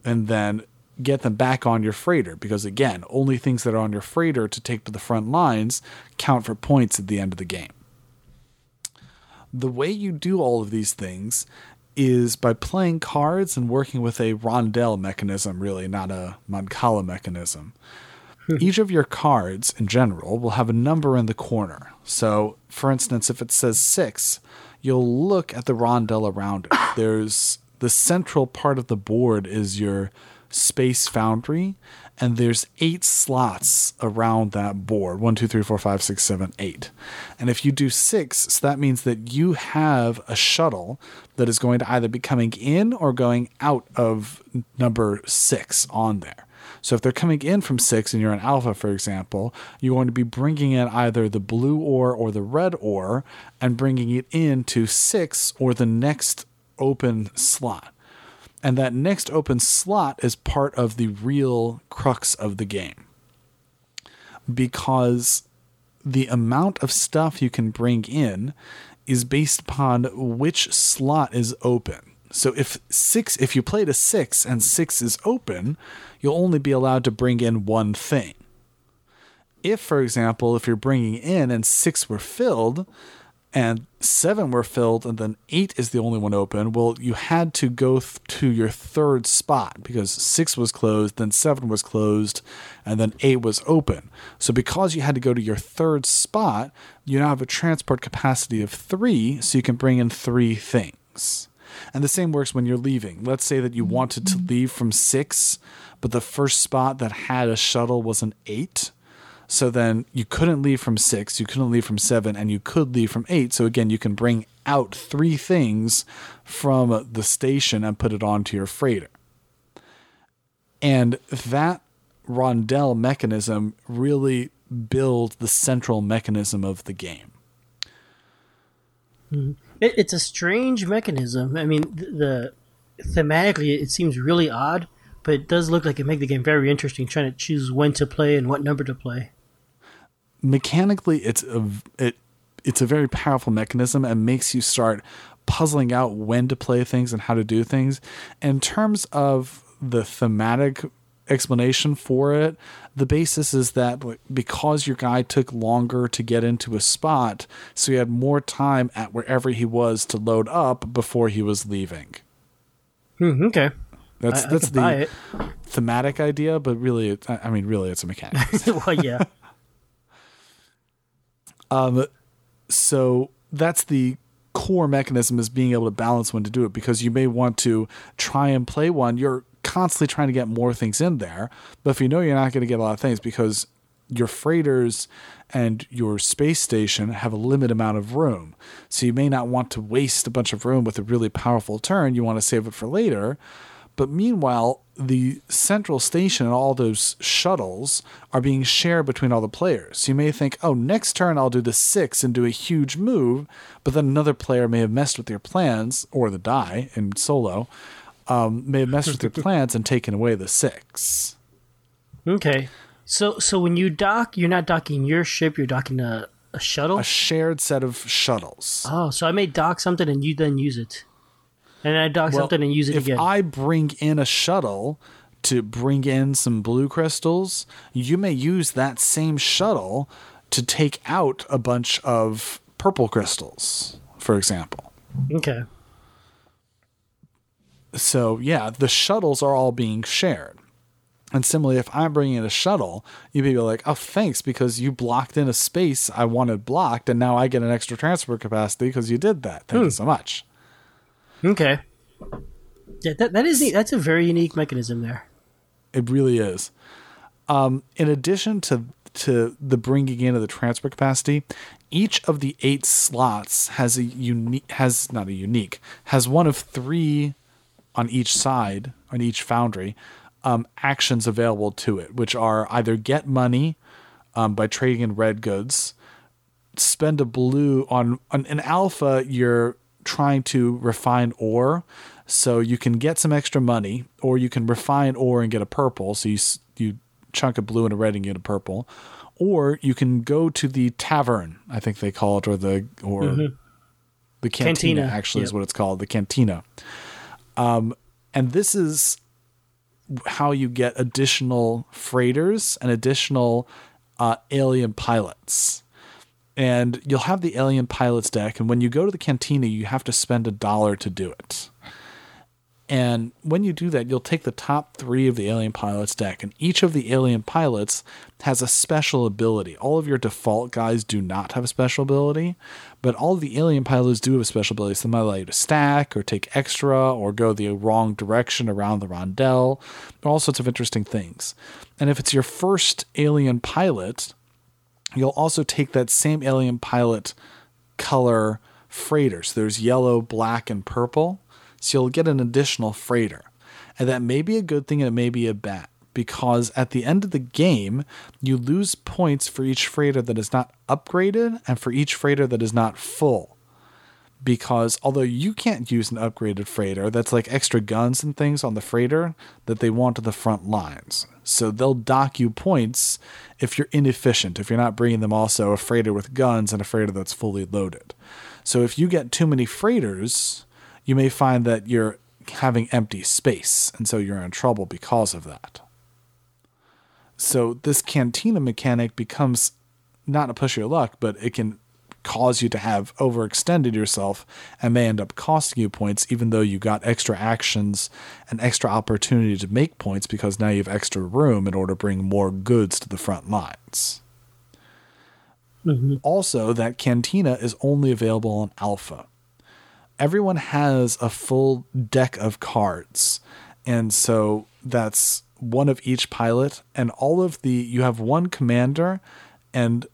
and then get them back on your freighter. Because again, only things that are on your freighter to take to the front lines count for points at the end of the game. The way you do all of these things is by playing cards and working with a rondel mechanism, really, not a Mancala mechanism. Hmm. Each of your cards in general will have a number in the corner. So, for instance, if it says six, you'll look at the rondel around it. There's the central part of the board is your space foundry, and there's eight slots around that board one, two, three, four, five, six, seven, eight. And if you do six, so that means that you have a shuttle that is going to either be coming in or going out of number six on there. So if they're coming in from six and you're an alpha, for example, you're going to be bringing in either the blue ore or the red ore and bringing it into six or the next open slot. And that next open slot is part of the real crux of the game. Because the amount of stuff you can bring in is based upon which slot is open. So if six, if you played a six and six is open, you'll only be allowed to bring in one thing. If, for example, if you're bringing in and six were filled, and seven were filled, and then eight is the only one open, well, you had to go th- to your third spot because six was closed, then seven was closed, and then eight was open. So, because you had to go to your third spot, you now have a transport capacity of three, so you can bring in three things. And the same works when you're leaving. Let's say that you wanted to mm-hmm. leave from six, but the first spot that had a shuttle was an eight. So then you couldn't leave from six, you couldn't leave from seven, and you could leave from eight. So again, you can bring out three things from the station and put it onto your freighter. And that rondel mechanism really builds the central mechanism of the game. Mm-hmm. It's a strange mechanism. I mean, the, the thematically it seems really odd, but it does look like it make the game very interesting. Trying to choose when to play and what number to play. Mechanically, it's a it it's a very powerful mechanism and makes you start puzzling out when to play things and how to do things. In terms of the thematic explanation for it. The basis is that because your guy took longer to get into a spot, so he had more time at wherever he was to load up before he was leaving. Hmm, okay. That's I, that's I the thematic idea, but really, I mean, really, it's a mechanic. (laughs) well, yeah. Um, so that's the core mechanism is being able to balance when to do it because you may want to try and play one. You're constantly trying to get more things in there. But if you know you're not going to get a lot of things because your freighters and your space station have a limited amount of room. So you may not want to waste a bunch of room with a really powerful turn. You want to save it for later. But meanwhile, the central station and all those shuttles are being shared between all the players. So you may think, oh, next turn I'll do the six and do a huge move, but then another player may have messed with your plans, or the die in solo, um, may have messed with your (laughs) plans and taken away the six. Okay. So so when you dock, you're not docking your ship, you're docking a, a shuttle? A shared set of shuttles. Oh, so I may dock something and you then use it. And I dock Well, something and use it if again. I bring in a shuttle to bring in some blue crystals, you may use that same shuttle to take out a bunch of purple crystals, for example. okay. So, yeah, the shuttles are all being shared. And similarly, if I'm bringing in a shuttle, you may be like, oh, thanks, because you blocked in a space I wanted blocked, and now I get an extra transfer capacity because you did that. Thank you hmm. so much. Okay. Yeah, that, that is neat. That's a very unique mechanism there. It really is. Um, in addition to to the bringing in of the transfer capacity, each of the eight slots has a unique has not a unique has one of three on each side on each foundry um, actions available to it, which are either get money um, by trading in red goods, spend a blue on, on an alpha. You're trying to refine ore, so you can get some extra money, or you can refine ore and get a purple. So you you chunk a blue and a red and get a purple, or you can go to the tavern. I think they call it, or the or Mm-hmm. the cantina, Cantina, actually is what it's called, the cantina. Um, and this is how you get additional freighters and additional uh, alien pilots. And you'll have the alien pilots deck, and when you go to the cantina, you have to spend a dollar to do it. And when you do that, you'll take the top three of the alien pilots deck, and each of the alien pilots has a special ability. All of your default guys do not have a special ability, but all the alien pilots do have a special ability. So they might allow you to stack or take extra or go the wrong direction around the rondelle, all sorts of interesting things. And if it's your first alien pilot, you'll also take that same alien pilot color freighter. So there's yellow, black, and purple. So you'll get an additional freighter. And that may be a good thing and it may be a bad because at the end of the game, you lose points for each freighter that is not upgraded and for each freighter that is not full. Because although you can't use an upgraded freighter, that's like extra guns and things on the freighter that they want to the front lines. So they'll dock you points if you're inefficient, if you're not bringing them also a freighter with guns and a freighter that's fully loaded. So if you get too many freighters, you may find that you're having empty space, and so you're in trouble because of that. So this cantina mechanic becomes not a push your luck, but it can cause you to have overextended yourself and may end up costing you points, even though you got extra actions and extra opportunity to make points because now you have extra room in order to bring more goods to the front lines. Mm-hmm. Also, that cantina is only available on alpha everyone has a full deck of cards. And so that's one of each pilot and all of the you have one commander and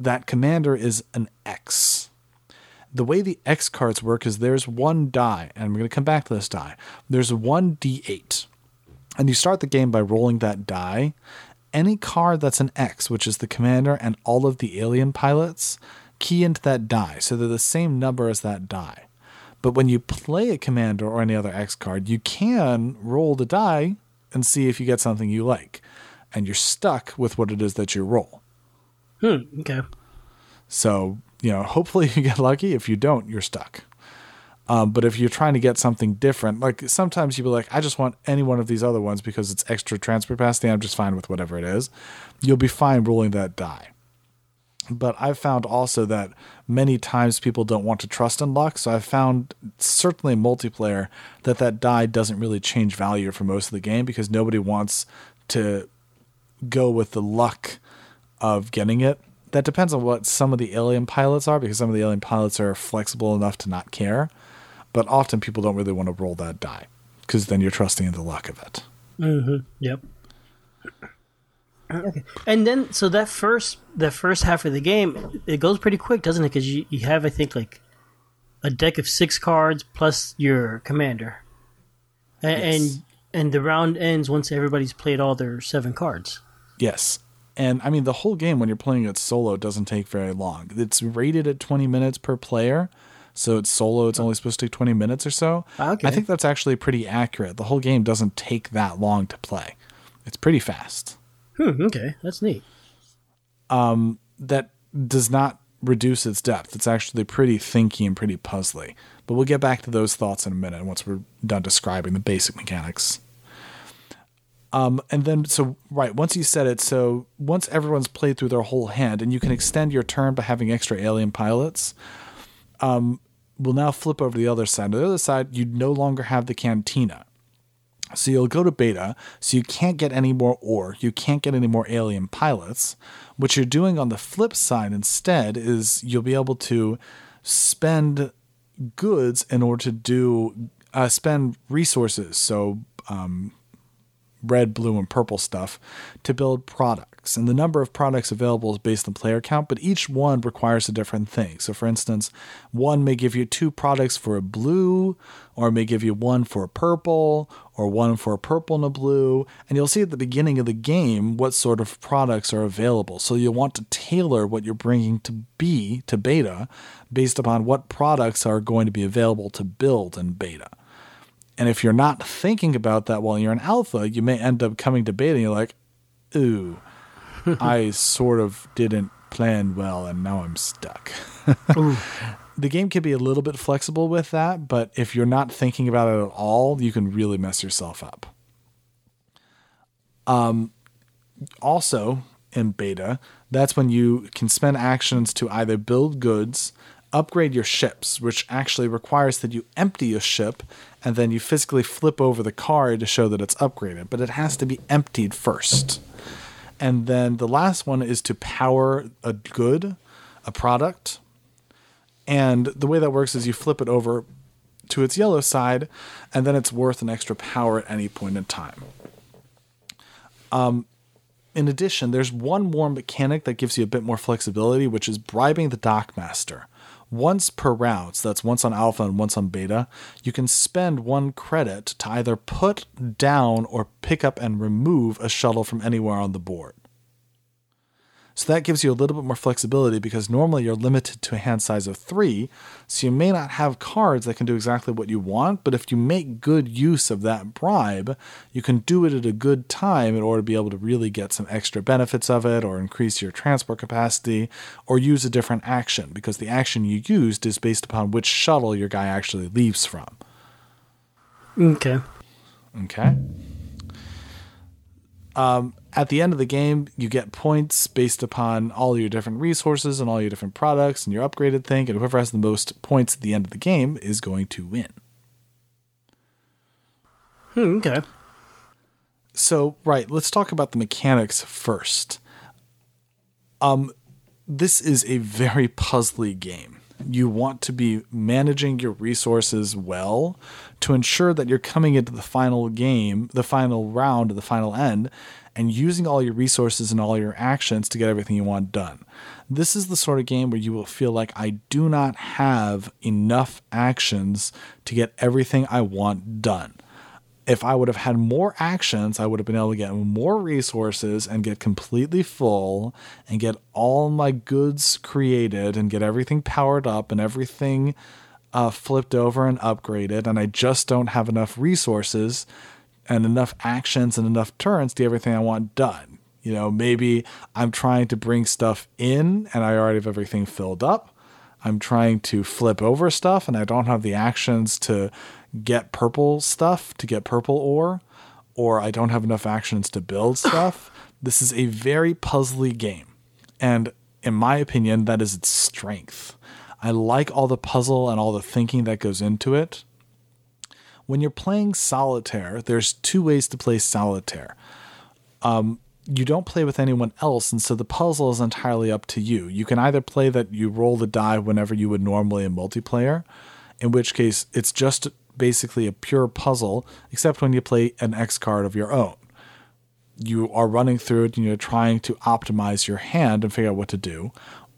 that commander is an X. The way the X cards work is there's one die, and we're going to come back to this die. There's one D8. And you start the game by rolling that die. Any card that's an X, which is the commander and all of the alien pilots, key into that die. So they're the same number as that die. But when you play a commander or any other X card, you can roll the die and see if you get something you like. And you're stuck with what it is that you roll. Hmm. Okay. So, you know, hopefully you get lucky. If you don't, you're stuck. Um, but if you're trying to get something different, like sometimes you'll be like, I just want any one of these other ones because it's extra transfer capacity. I'm just fine with whatever it is. You'll be fine rolling that die. But I've found also that many times people don't want to trust in luck. So I've found certainly in multiplayer that that die doesn't really change value for most of the game because nobody wants to go with the luck of getting it. That depends on what some of the alien pilots are because some of the alien pilots are flexible enough to not care. But often people don't really want to roll that die because then you're trusting in the luck of it. Mm-hmm. Yep. Okay. And then, so that first that first half of the game, it goes pretty quick, doesn't it? Because you, you have, I think, like a deck of six cards plus your commander, A- Yes. and and the round ends once everybody's played all their seven cards. Yes. And I mean, the whole game when you're playing it solo doesn't take very long. It's rated at 20 minutes per player. So it's solo, it's only supposed to take 20 minutes or so. Okay. I think that's actually pretty accurate. The whole game doesn't take that long to play, it's pretty fast. Hmm. Okay, that's neat. Um, That does not reduce its depth. It's actually pretty thinky and pretty puzzly. But we'll get back to those thoughts in a minute once we're done describing the basic mechanics. Um, and then, so right, once you said it, so once everyone's played through their whole hand, and you can extend your turn by having extra alien pilots, um, we'll now flip over to the other side. On the other side, you no longer have the cantina. So you'll go to beta, so you can't get any more ore, you can't get any more alien pilots. What you're doing on the flip side instead is you'll be able to spend goods in order to do uh, spend resources. So um, red, blue, and purple stuff to build products. And the number of products available is based on player count, but each one requires a different thing. So, for instance, one may give you two products for a blue, or may give you one for a purple, or one for a purple and a blue. And you'll see at the beginning of the game what sort of products are available. So, you'll want to tailor what you're bringing to be to beta based upon what products are going to be available to build in beta. And if you're not thinking about that while you're in alpha, you may end up coming to beta and you're like, ooh, (laughs) I sort of didn't plan well and now I'm stuck. (laughs) the game can be a little bit flexible with that, but if you're not thinking about it at all, you can really mess yourself up. Um, also, in beta, that's when you can spend actions to either build goods, upgrade your ships, which actually requires that you empty your ship and then you physically flip over the card to show that it's upgraded, but it has to be emptied first. And then the last one is to power a good, a product. And the way that works is you flip it over to its yellow side, and then it's worth an extra power at any point in time. Um, in addition, there's one more mechanic that gives you a bit more flexibility, which is bribing the dockmaster once per round, so that's once on alpha and once on beta, you can spend one credit to either put down or pick up and remove a shuttle from anywhere on the board. So that gives you a little bit more flexibility because normally you're limited to a hand size of three. So you may not have cards that can do exactly what you want, but if you make good use of that bribe, you can do it at a good time in order to be able to really get some extra benefits of it or increase your transport capacity or use a different action because the action you used is based upon which shuttle your guy actually leaves from. Okay. Okay. Um, at the end of the game, you get points based upon all your different resources and all your different products and your upgraded thing, and whoever has the most points at the end of the game is going to win. Hmm, okay. So, right, let's talk about the mechanics first. Um, this is a very puzzly game. You want to be managing your resources well to ensure that you're coming into the final game, the final round, the final end, and using all your resources and all your actions to get everything you want done. This is the sort of game where you will feel like I do not have enough actions to get everything I want done. If I would have had more actions, I would have been able to get more resources and get completely full and get all my goods created and get everything powered up and everything uh, flipped over and upgraded. And I just don't have enough resources and enough actions and enough turns to get everything I want done. You know, maybe I'm trying to bring stuff in and I already have everything filled up. I'm trying to flip over stuff and I don't have the actions to get purple stuff, to get purple ore, or I don't have enough actions to build (coughs) stuff. this is a very puzzly game. And in my opinion, that is its strength. I like all the puzzle and all the thinking that goes into it when you're playing solitaire, there's two ways to play solitaire. Um, you don't play with anyone else, and so the puzzle is entirely up to you. You can either play that you roll the die whenever you would normally in multiplayer, in which case it's just basically a pure puzzle, except when you play an X card of your own. You are running through it and you're trying to optimize your hand and figure out what to do.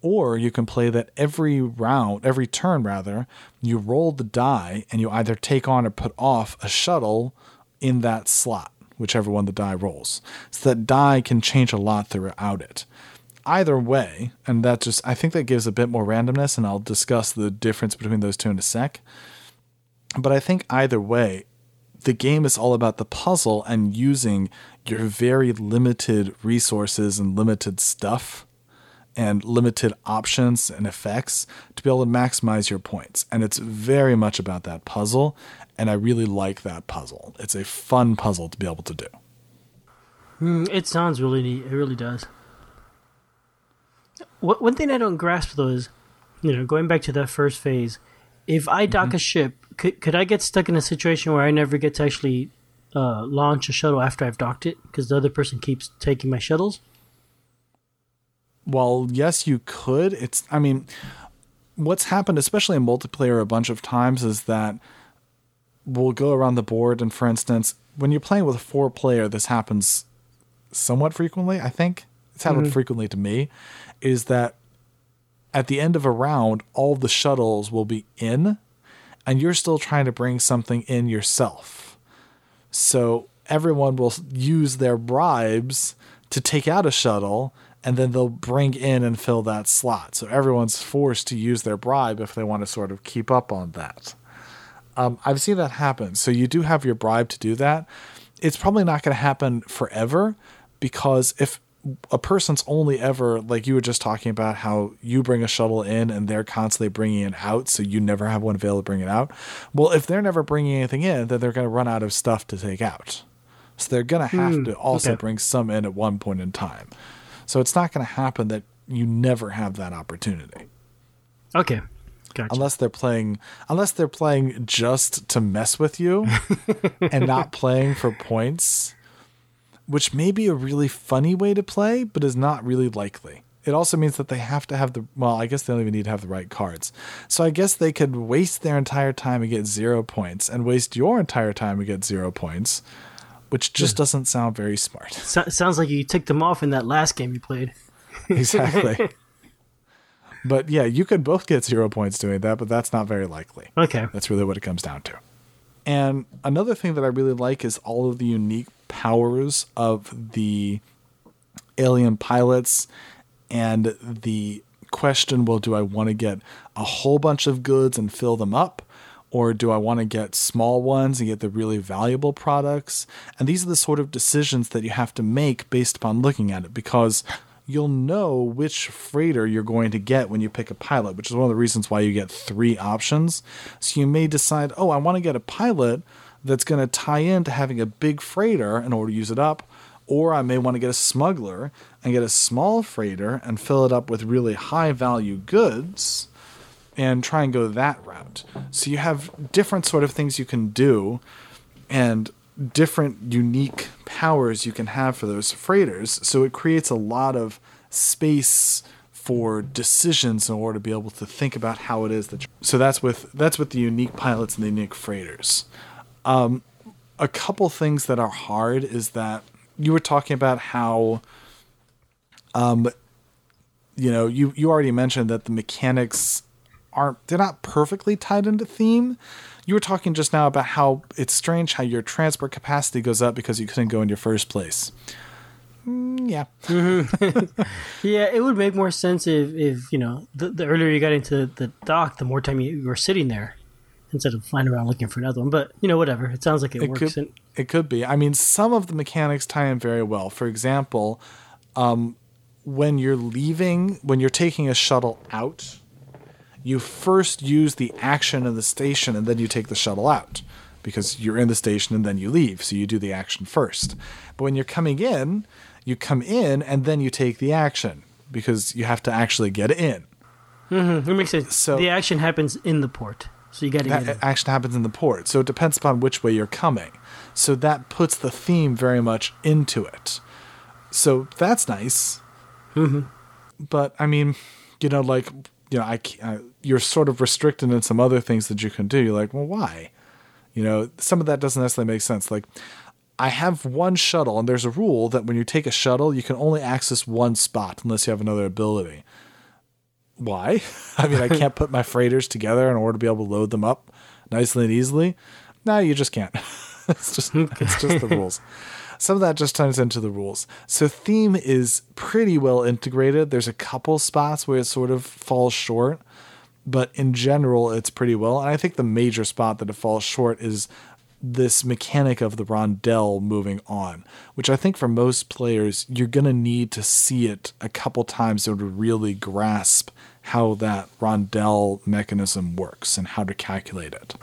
Or you can play that every round, every turn rather, you roll the die and you either take on or put off a shuttle in that slot, whichever one the die rolls. So that die can change a lot throughout it. Either way, and that just, I think that gives a bit more randomness, and I'll discuss the difference between those two in a sec. But I think either way, the game is all about the puzzle and using your very limited resources and limited stuff and limited options and effects to be able to maximize your points. And it's very much about that puzzle. And I really like that puzzle. It's a fun puzzle to be able to do. Mm, it sounds really neat. It really does. one thing I don't grasp though is, you know, going back to that first phase, if I dock mm-hmm. a ship, could, could I get stuck in a situation where I never get to actually uh, launch a shuttle after I've docked it because the other person keeps taking my shuttles? Well, yes, you could. It's, I mean, what's happened, especially in multiplayer, a bunch of times is that we'll go around the board, and for instance, when you're playing with a four player, this happens somewhat frequently. I think it's happened Mm-hmm. frequently to me. Is that at the end of a round, all the shuttles will be in, and you're still trying to bring something in yourself. So everyone will use their bribes to take out a shuttle and then they'll bring in and fill that slot. So everyone's forced to use their bribe if they want to sort of keep up on that. Um, I've seen that happen. So you do have your bribe to do that. It's probably not going to happen forever because if a person's only ever like you were just talking about how you bring a shuttle in and they're constantly bringing it out so you never have one available to bring it out well if they're never bringing anything in then they're going to run out of stuff to take out so they're going to have to also okay. bring some in at one point in time so it's not going to happen that you never have that opportunity. Okay, gotcha. unless they're playing unless they're playing just to mess with you (laughs) and not playing for points which may be a really funny way to play but is not really likely. It also means that they have to have the well i guess they don't even need to have the right cards. So i guess they could waste their entire time and get zero points and waste your entire time and get zero points which just doesn't sound very smart So- sounds like you ticked them off in that last game you played. (laughs) (laughs) exactly but yeah you could both get zero points doing that but that's not very likely Okay. That's really what it comes down to. And another thing that I really like is all of the unique powers of the alien pilots and the question well, do I want to get a whole bunch of goods and fill them up? Or do I want to get small ones and get the really valuable products? And these are the sort of decisions that you have to make based upon looking at it because you'll know which freighter you're going to get when you pick a pilot, which is one of the reasons why you get three options. So you may decide, oh, I want to get a pilot that's going to tie into having a big freighter in order to use it up. Or I may want to get a smuggler and get a small freighter and fill it up with really high value goods and try and go that route. So you have different sort of things you can do and different unique powers you can have for those freighters. So it creates a lot of space for decisions in order to be able to think about how it is that. So that's with that's with the unique pilots and the unique freighters. Um, a couple things that are hard is that you were talking about how um, you know, you you already mentioned that the mechanics aren't they're not perfectly tied into theme. You were talking just now about how it's strange how your transport capacity goes up because you couldn't go in your first place. Mm, yeah. (laughs) Yeah, it would make more sense if, if you know, the, the earlier you got into the dock, the more time you were sitting there instead of flying around looking for another one. But you know, whatever. It sounds like it, It works. could, it could be. I mean, some of the mechanics tie in very well. For example, um, when you're leaving, when you're taking a shuttle out, you first use the action in the station and then you take the shuttle out because you're in the station and then you leave. So you do the action first. But when you're coming in, you come in and then you take the action because you have to actually get in. Mhm, it makes sense. So- the action happens in the port, so you got to get in. action happens in the port. So it depends upon which way you're coming. So that puts the theme very much into it. So that's nice. But I mean, you know, like you know, I uh, you're sort of restricted in some other things that you can do. You're like, well, why? You know, some of that doesn't necessarily make sense. Like, I have one shuttle, and there's a rule that when you take a shuttle, you can only access one spot unless you have another ability. Why? (laughs) I mean, I can't put my freighters together in order to be able to load them up nicely and easily. No, you just can't. (laughs) it's just it's just the (laughs) rules. Some of that just turns into the rules. So theme is pretty well integrated. There's a couple spots where it sort of falls short, but in general, it's pretty well. And I think the major spot that it falls short is this mechanic of the rondel moving on, which I think for most players, you're going to need to see it a couple times in order to really grasp how that rondel mechanism works and how to calculate it.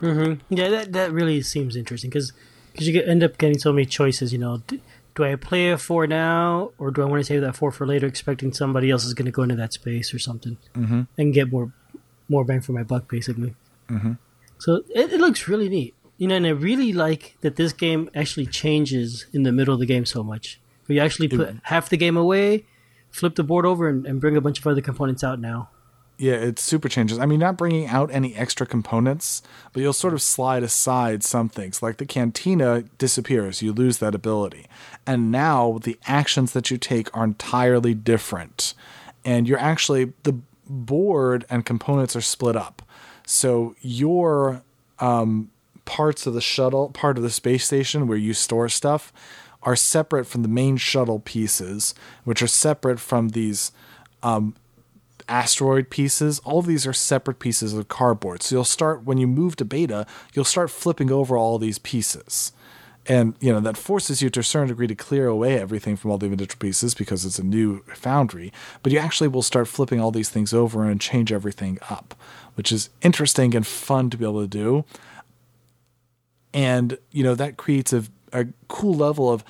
Mm-hmm. Yeah, that that really seems interesting because you get, end up getting so many choices. You know, do, do I play a four now, or do I want to save that four for later, expecting somebody else is going to go into that space or something mm-hmm. and get more more bang for my buck, basically. Mm-hmm. So it, it looks really neat. You know, and I really like that this game actually changes in the middle of the game so much. Where you actually put half the game away, flip the board over, and, and bring a bunch of other components out now. Yeah, it super changes. I mean, not bringing out any extra components, but you'll sort of slide aside some things. Like the cantina disappears, you lose that ability. And now the actions that you take are entirely different. And you're actually, the board and components are split up. So your um, parts of the shuttle, part of the space station where you store stuff, are separate from the main shuttle pieces, which are separate from these um, asteroid pieces. All of these are separate pieces of cardboard. So you'll start when you move to beta, you'll start flipping over all these pieces. And you know that forces you to a certain degree to clear away everything from all the individual pieces because it's a new foundry. But you actually will start flipping all these things over and change everything up, which is interesting and fun to be able to do. And you know that creates a, a cool level of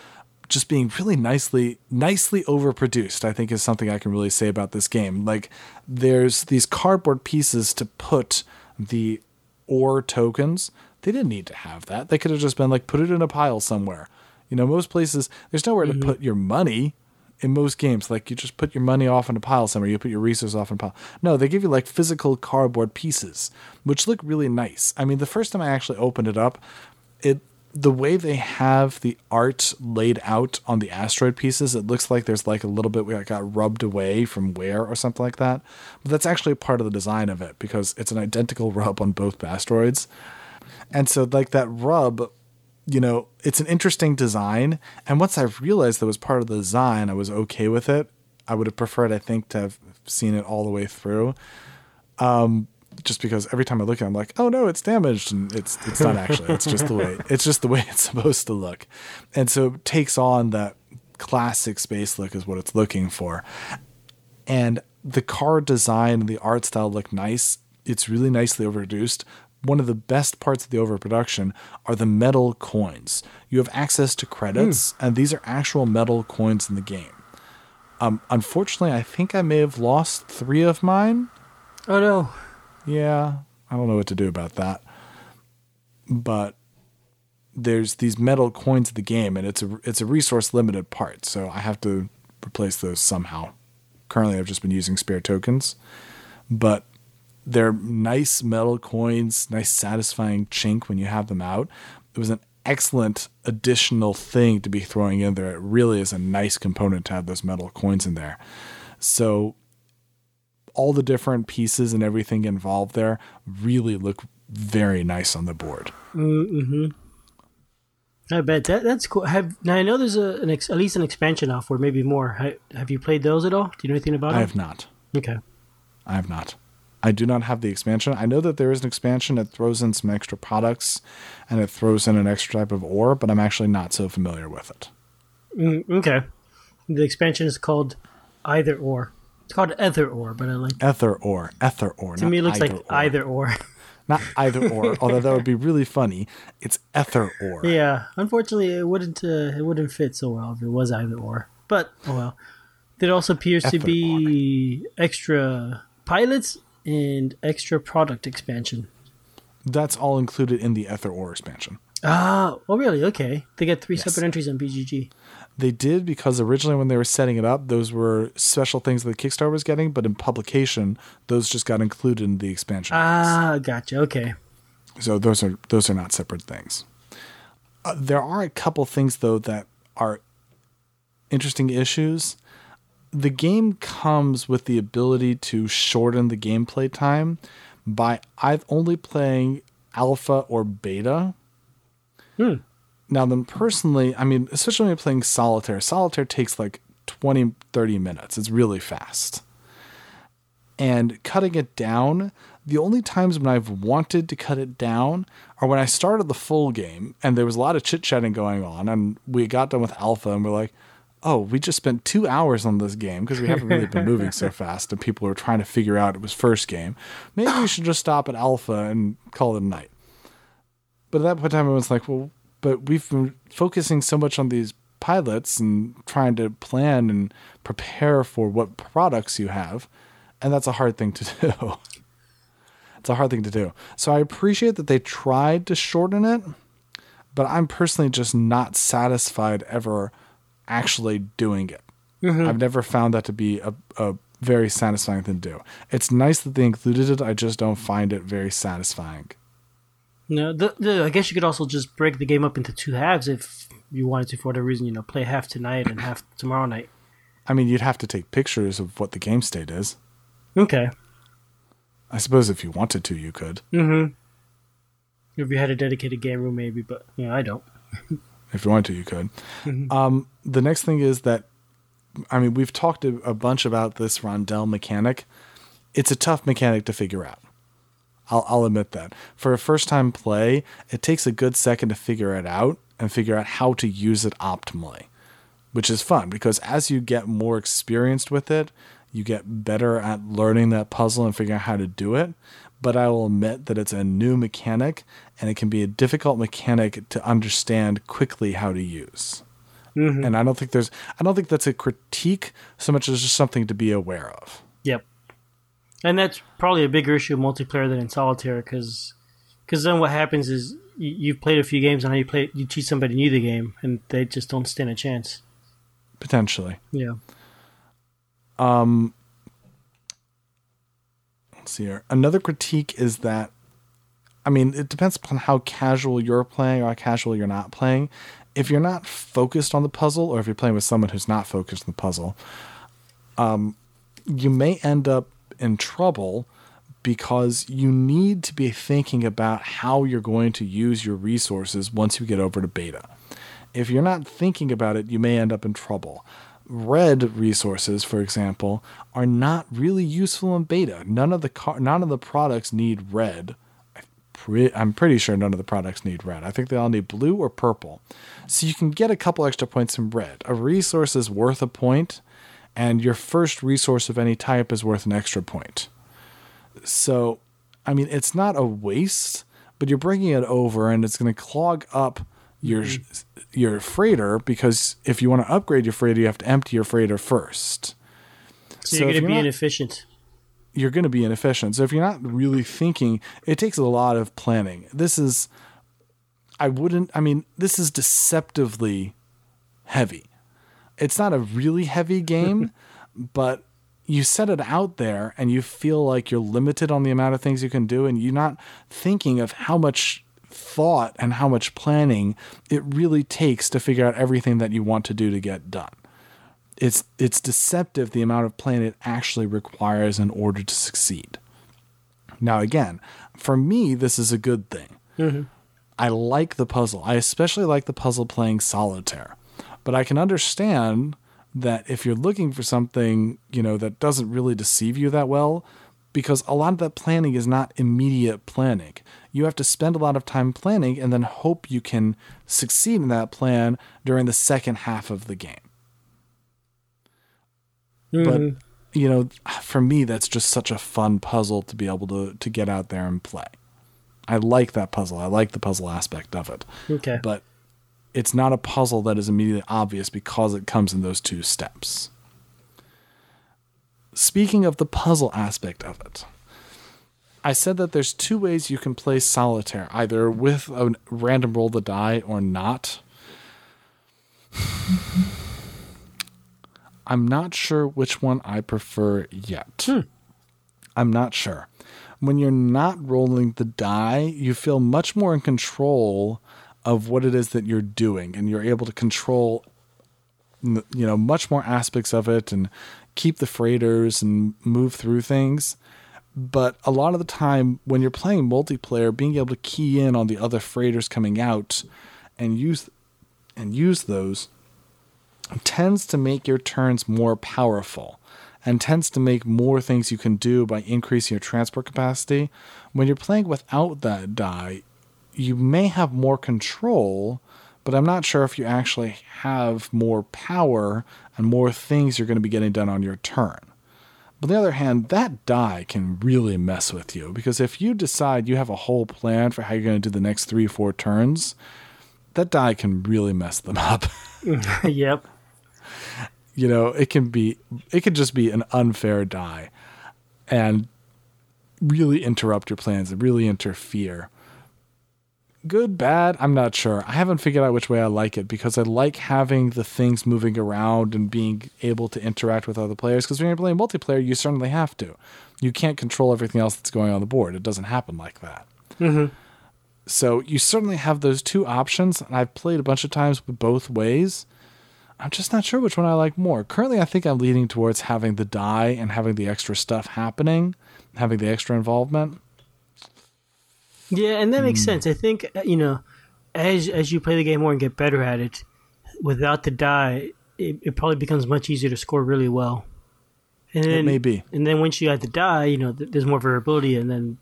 just being really nicely nicely overproduced i think is something i can really say about this game. Like there's these cardboard pieces to put the ore tokens. They didn't need to have that. They could have just been like put it in a pile somewhere. You know most places there's nowhere mm-hmm. to put your money in most games. Like you just put your money off in a pile somewhere. You put your resources off in a pile. No they give you like physical cardboard pieces which look really nice. I mean the first time i actually opened it up it the way they have the art laid out on the asteroid pieces, it looks like there's like a little bit where it got rubbed away from wear or something like that. But that's actually part of the design of it because it's an identical rub on both asteroids. And so, like that rub, you know, it's an interesting design. And once I realized that was part of the design, I was okay with it. I would have preferred, I think, to have seen it all the way through. Um, just because every time I look at it, I'm like, oh no, it's damaged, and it's it's not actually. It's just the way (laughs) it's just the way it's supposed to look, and so it takes on that classic space look is what it's looking for, and the car design and the art style look nice. It's really nicely overproduced. One of the best parts of the overproduction are the metal coins. You have access to credits, mm. and these are actual metal coins in the game. Um, unfortunately, I think I may have lost three of mine. Oh no! Yeah, I don't know what to do about that. But there's these metal coins of the game, and it's a it's a resource limited part, so I have to replace those somehow. Currently, I've just been using spare tokens, but they're nice metal coins, nice satisfying chink when you have them out. It was an excellent additional thing to be throwing in there. It really is a nice component to have those metal coins in there. So all the different pieces and everything involved there really look very nice on the board. Mm-hmm. I bet that that's cool. Have now I know there's a an ex, at least an expansion off or maybe more. Have, have you played those at all? Do you know anything about them? I have not. Okay. I have not. I do not have the expansion. I know that there is an expansion that throws in some extra products and it throws in an extra type of ore, but I'm actually not so familiar with it. Mm, okay. The expansion is called either or. It's called ether ore, but I like ether ore. Ether ore. To me, it looks like ore. either or. (laughs) not either or, although that would be really funny. It's ether ore. (laughs) Yeah, unfortunately, it wouldn't uh, it wouldn't fit so well if it was either or. But oh well. There also appears ether to be ore. extra pilots and extra product expansion. That's all included in the ether ore expansion. Ah, oh really? Okay, they get three yes. separate entries on BGG. They did because originally when they were setting it up, those were special things that Kickstarter was getting, but in publication, those just got included in the expansion. Ah, gotcha. Okay. So those are those are not separate things. Uh, there are a couple things though that are interesting issues. The game comes with the ability to shorten the gameplay time by I've only playing alpha or beta. Hmm. Now, then personally, I mean, especially when you're playing solitaire, solitaire takes like 20, 30 minutes. It's really fast. And cutting it down, the only times when I've wanted to cut it down are when I started the full game and there was a lot of chit chatting going on. And we got done with alpha and we're like, oh, we just spent two hours on this game because we haven't really been moving so (laughs) fast. And people were trying to figure out it was first game. Maybe we should just stop at alpha and call it a night. But at that point in time, I was like, well, but we've been focusing so much on these pilots and trying to plan and prepare for what products you have. And that's a hard thing to (laughs) do. it's a hard thing to do. So I appreciate that they tried to shorten it, but I'm personally just not satisfied ever actually doing it. Mm-hmm. I've never found that to be a, a very satisfying thing to do. It's nice that they included it. I just don't find it very satisfying. No, the, the, I guess you could also just break the game up into two halves if you wanted to, for whatever reason. You know, play half tonight and half tomorrow night. I mean, you'd have to take pictures of what the game state is. Okay. I suppose if you wanted to, you could. Mm-hmm. If you had a dedicated game room, maybe, but yeah, I don't. (laughs) if you wanted to, you could. Um, the next thing is that, I mean, we've talked a, a bunch about this rondel mechanic. It's a tough mechanic to figure out. I'll, I'll admit that. For a first time play, it takes a good second to figure it out and figure out how to use it optimally, which is fun because as you get more experienced with it, you get better at learning that puzzle and figuring out how to do it. But I will admit that it's a new mechanic and it can be a difficult mechanic to understand quickly how to use. Mm-hmm. And I don't think there's I don't think that's a critique so much as just something to be aware of. And that's probably a bigger issue in multiplayer than in solitaire because because then what happens is you, you've played a few games and now you play you teach somebody new the game and they just don't stand a chance. Potentially. Yeah. Let's see here. Another critique is that, I mean, it depends upon how casual you're playing or how casual you're not playing. If you're not focused on the puzzle, or if you're playing with someone who's not focused on the puzzle, um, you may end up in trouble because you need to be thinking about how you're going to use your resources once you get over to beta. If you're not thinking about it, you may end up in trouble red resources, for example, are not really useful in beta. None of the car- none of the products need red. I'm pretty sure none of the products need red. I think they all need blue or purple. So you can get a couple extra points in red. A resource is worth a point, and your first resource of any type is worth an extra point. So, I mean, it's not a waste, but you're bringing it over, and it's going to clog up your mm-hmm. your freighter because if you want to upgrade your freighter, you have to empty your freighter first. So, you're going to be not- inefficient. you're going to be inefficient. So if you're not really thinking, it takes a lot of planning. This is, I wouldn't, I mean, this is deceptively heavy. It's not a really heavy game, (laughs) but you set it out there and you feel like you're limited on the amount of things you can do, and you're not thinking of how much thought and how much planning it really takes to figure out everything that you want to do to get done it's it's deceptive the amount of planning it actually requires in order to succeed. Now again, for me this is a good thing. Mm-hmm. I like the puzzle. I especially like the puzzle playing solitaire. But I can understand that if you're looking for something, you know, that doesn't really deceive you that well, because a lot of that planning is not immediate planning. You have to spend a lot of time planning and then hope you can succeed in that plan during the second half of the game. But mm-hmm. you know for me that's just such a fun puzzle to be able to to get out there and play. I like that puzzle. I like the puzzle aspect of it. Okay. but it's not a puzzle that is immediately obvious because it comes in those two steps speaking of the puzzle aspect of it i said that there's two ways you can play solitaire either with a random roll the die or not (sighs) I'm not sure which one I prefer yet. Hmm. I'm not sure. When you're not rolling the die, you feel much more in control of what it is that you're doing, and you're able to control, you know, much more aspects of it and keep the freighters and move through things. But a lot of the time, when you're playing multiplayer, being able to key in on the other freighters coming out and use and use those tends to make your turns more powerful and tends to make more things you can do by increasing your transport capacity. When you're playing without that die, you may have more control, but I'm not sure if you actually have more power and more things you're going to be getting done on your turn. But on the other hand, that die can really mess with you because if you decide you have a whole plan for how you're going to do the next three or four turns, that die can really mess them up. (laughs) (laughs) yep. you know it can be it could just be an unfair die and really interrupt your plans and really interfere good, bad, I'm not sure. I haven't figured out which way I like it because I like having the things moving around and being able to interact with other players. Because when you're playing multiplayer, you certainly have to. You can't control everything else that's going on the board. It doesn't happen like that. Mm-hmm. So you certainly have those two options, and I've played a bunch of times with both ways. I'm just not sure which one I like more. Currently, I think I'm leaning towards having the die and having the extra stuff happening, having the extra involvement. Yeah, and that makes hmm. sense. I think uh, you know, as as you play the game more and get better at it, without the die, it, it probably becomes much easier to score really well. And then, It may be. And then once you add the die, you know, th- there's more variability, and then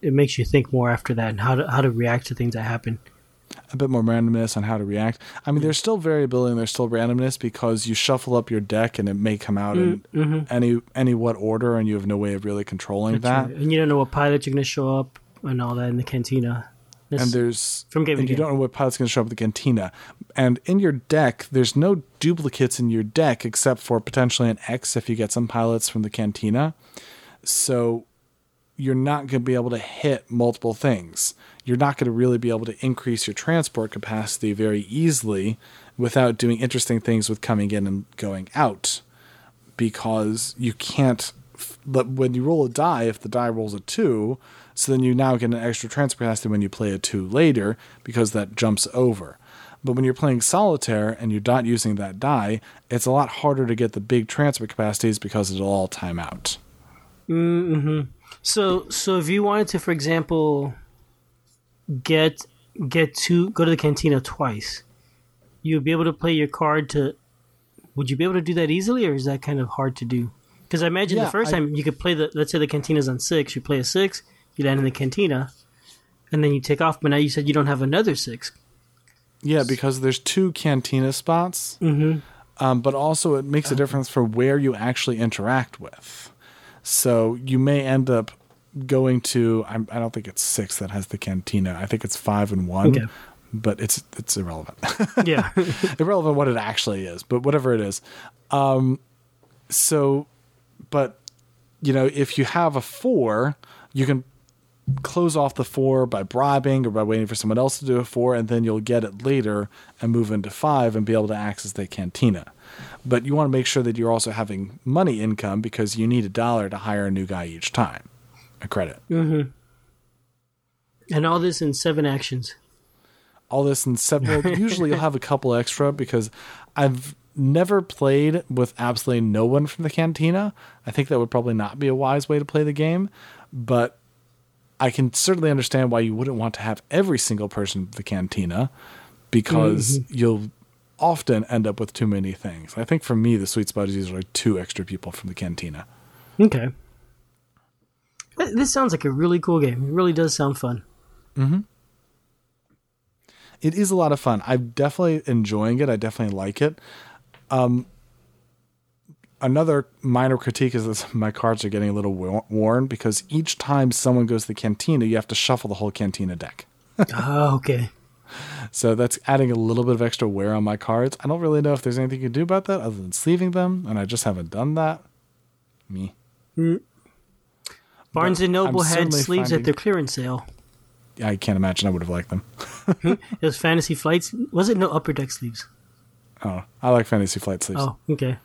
it makes you think more after that and how to how to react to things that happen. a bit more randomness on how to react. I mean, hmm. there's still variability and there's still randomness because you shuffle up your deck and it may come out in mm, mm-hmm. any any what order, and you have no way of really controlling that. Right. And you don't know what pilots are going to show up and all that in the cantina. That's- And there's From game and you don't know what pilot's going to show up at the cantina. And in your deck, there's no duplicates in your deck except for potentially an X if you get some pilots from the cantina. So you're not going to be able to hit multiple things. You're not going to really be able to increase your transport capacity very easily without doing interesting things with coming in and going out because you can't. But when you roll a die, if the die rolls a two, so then you now get an extra transfer capacity when you play a two later because that jumps over. But when you're playing solitaire and you're not using that die, it's a lot harder to get the big transfer capacities because it'll all time out. hmm So so if you wanted to, for example, get get to go to the cantina twice, you'd be able to play your card to. Would you be able to do that easily, or is that kind of hard to do? Because I imagine Yeah, the first I- time you could play the let's say the cantina's on six, you play a six, you land in the cantina, and then you take off. But now you said you don't have another six. Yeah, because there's two cantina spots, mm-hmm. um, but also it makes a difference for where you actually interact with. So you may end up going to I'm, I don't think it's six that has the cantina. I think it's five and one, Okay. but it's it's irrelevant. (laughs) Yeah, (laughs) irrelevant what it actually is, but whatever it is. Um, so, but you know, if you have a four, you can close off the four by bribing or by waiting for someone else to do a four, and then you'll get it later and move into five and be able to access the cantina. But you want to make sure that you're also having money income because you need a dollar to hire a new guy each time, a credit. Mm-hmm. and all this in seven actions. all this in seven. (laughs) Usually you'll have a couple extra because I've never played with absolutely no one from the cantina. I think that would probably not be a wise way to play the game, but I can certainly understand why you wouldn't want to have every single person from the cantina because you'll often end up with too many things. I think for me, the sweet spot is usually two extra people from the cantina. Okay. This sounds like a really cool game. It really does sound fun. Mm-hmm. It is a lot of fun. I'm definitely enjoying it. I definitely like it. Um, another minor critique is that (laughs) my cards are getting a little worn because each time someone goes to the cantina, you have to shuffle the whole cantina deck. (laughs) oh, okay. So that's adding a little bit of extra wear on my cards. I don't really know if there's anything you can do about that other than sleeving them, and I just haven't done that. Me. Hmm. Barnes and Noble I'm had sleeves finding- at their clearance sale. I can't imagine I would have liked them. Hmm? (laughs) It was Fantasy Flights. Was it no upper deck sleeves? Oh, I like Fantasy Flight sleeves. Oh, okay.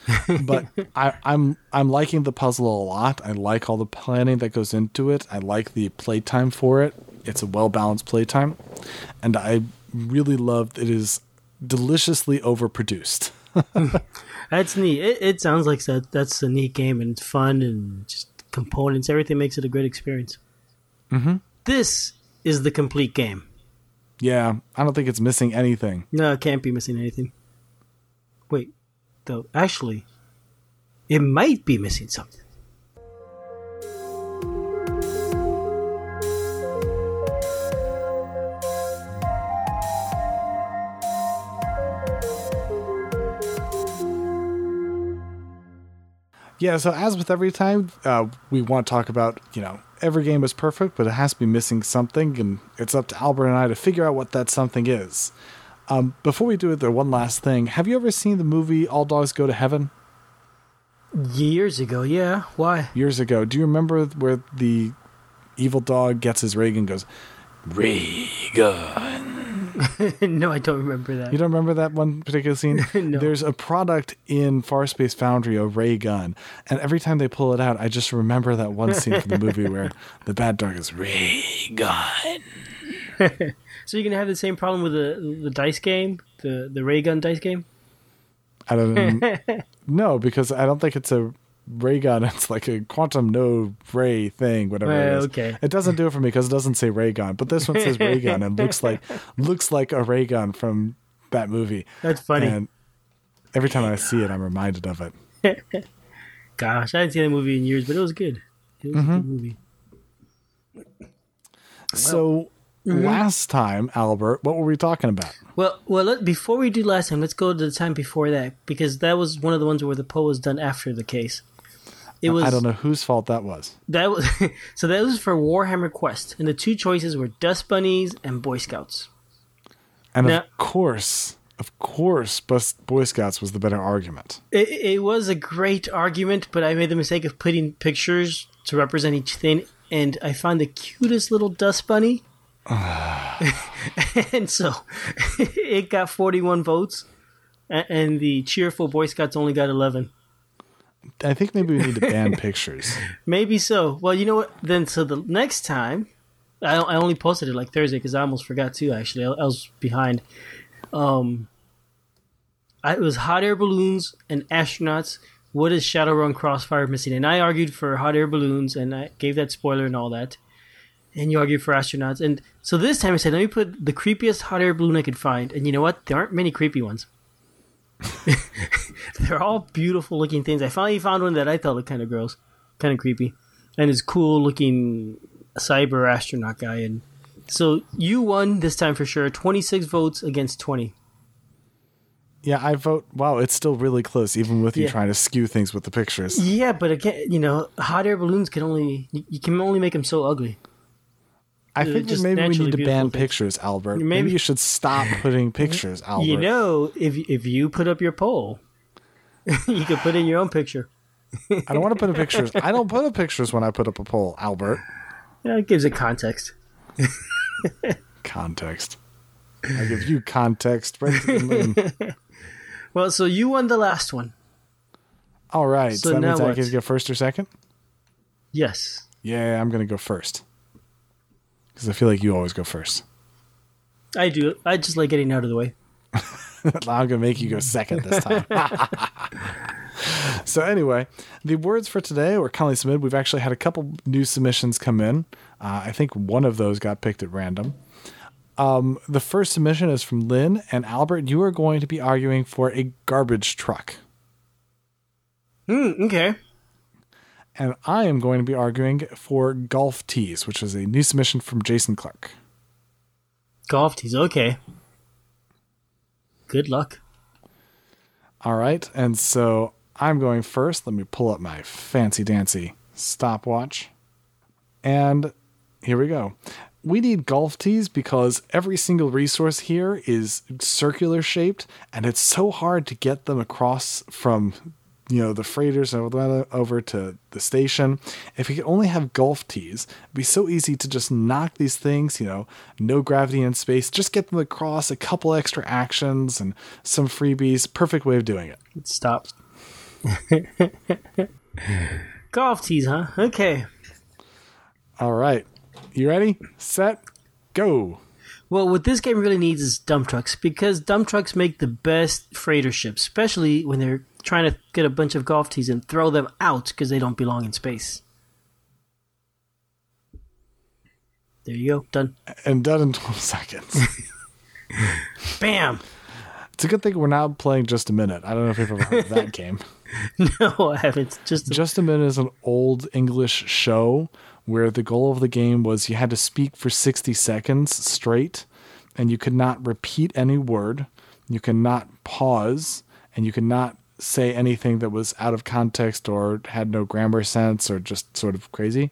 (laughs) but I, I'm I'm liking the puzzle a lot. I like all the planning that goes into it. I like the playtime for it. It's a well balanced playtime, and I really love that it is deliciously overproduced. (laughs) That's neat. It, it sounds like that. That's a neat game and it's fun and just components. Everything makes it a great experience. Mm-hmm. This is the complete game. yeah, I don't think it's missing anything. No, it can't be missing anything. Though. Actually, it might be missing something. Yeah, so as with every time, uh, we want to talk about, you know, every game is perfect, but it has to be missing something, and it's up to Albert and I to figure out what that something is. Um, before we do it, there one last thing. Have you ever seen the movie All Dogs Go to Heaven? Years ago, yeah. Why? years ago. Do you remember where the evil dog gets his rig and goes, Ray gun. (laughs) no, I don't remember that. You don't remember that one particular scene? (laughs) No. There's a product in Far Space Foundry, a ray gun, and every time they pull it out, I just remember that one scene from the movie (laughs) where the bad dog is ray gun. So you're gonna have the same problem with the the dice game, the the ray gun dice game. I don't (laughs) know. no, because I don't think it's a ray gun. (laughs) It's like a quantum no ray thing, whatever it Well, is. okay. It doesn't do it for me because it doesn't say ray gun, but this one says ray gun and looks like (laughs) looks like a ray gun from that movie. That's funny. And every time I see it, I'm reminded of it. Gosh, I hadn't seen that movie in years, but it was good. It was a good mm-hmm. movie. So Mm-hmm. last time, Albert, what were we talking about? Well, well, let, before we do last time, let's go to the time before that because that was one of the ones where the poll was done after the case. It was I don't know whose fault that was. that was (laughs) so that was for Warhammer Quest, and the two choices were Dust Bunnies and Boy Scouts. And Now- of course, of course, Boy Scouts was the better argument. It, it was a great argument, but I made the mistake of putting pictures to represent each thing, and I found the cutest little dust bunny. (sighs) and so (laughs) it got 41 votes, and the cheerful Boy Scouts only got 11. I think maybe we need to ban (laughs) pictures. Maybe so. Well, you know what? Then, so the next time, I, I only posted it like Thursday because I almost forgot too, actually. I, I was behind. Um, I, it was hot air balloons and astronauts. What is Shadowrun Crossfire missing? And I argued for hot air balloons, and I gave that spoiler and all that. And you argued for astronauts. And so this time I said, let me put the creepiest hot air balloon I could find. And you know what? There aren't many creepy ones. (laughs) They're all beautiful looking things. I finally found one that I thought looked kind of gross, kind of creepy, and is cool looking cyber astronaut guy. And so you won this time for sure. Twenty six votes against twenty. Yeah, I vote. Wow, it's still really close, even with you Yeah. trying to skew things with the pictures. Yeah, but again, you know, hot air balloons can only you, you can only make them so ugly. I think that maybe we need to ban things. pictures, Albert. Maybe, Maybe- you should stop (laughs) putting pictures, Albert. You know, if if you put up your poll, (laughs) you could put in your own picture. I don't want to put up pictures. I don't put up pictures when I put up a poll, Albert. Yeah, it gives it context. (laughs) Context. I give you context right to the moon. Well, so you won the last one. All right, So so that now means I what? get to go first or second. Yes. Yeah, I'm gonna go first because I feel like you always go first. I do. I just like getting out of the way. (laughs) I'm gonna make you go second this time. (laughs) so anyway, the words for today were kindly submitted. We've actually had a couple new submissions come in. Uh, I think one of those got picked at random. Um, the first submission is from Lynn and Albert. You are going to be arguing for a garbage truck, Hmm. Okay. And I am going to be arguing for golf tees, which is a new submission from Jason Clark. Golf tees. Okay. Good luck. All right, and so I'm going first. Let me pull up my fancy dancy stopwatch. And here we go. We need golf tees because every single resource here is circular shaped, and it's so hard to get them across from you know the freighters and over to the station. If we could only have golf tees, it'd be so easy to just knock these things. You know, no gravity in space. Just get them across a couple extra actions and some freebies. Perfect way of doing it. It stops. (laughs) Golf tees, huh? Okay. All right, you ready? Set, go. Well, what this game really needs is dump trucks because dump trucks make the best freighter ships, especially when they're trying to get a bunch of golf tees and throw them out because they don't belong in space. There you go. Done. And done in 12 (laughs) seconds. Bam. It's a good thing we're not playing Just a Minute. I don't know if you've ever heard of that (laughs) game. No, I haven't. Just Just a Minute is an old English show where the goal of the game was you had to speak for 60 seconds straight and you could not repeat any word. You cannot pause and you could not say anything that was out of context or had no grammar sense or just sort of crazy.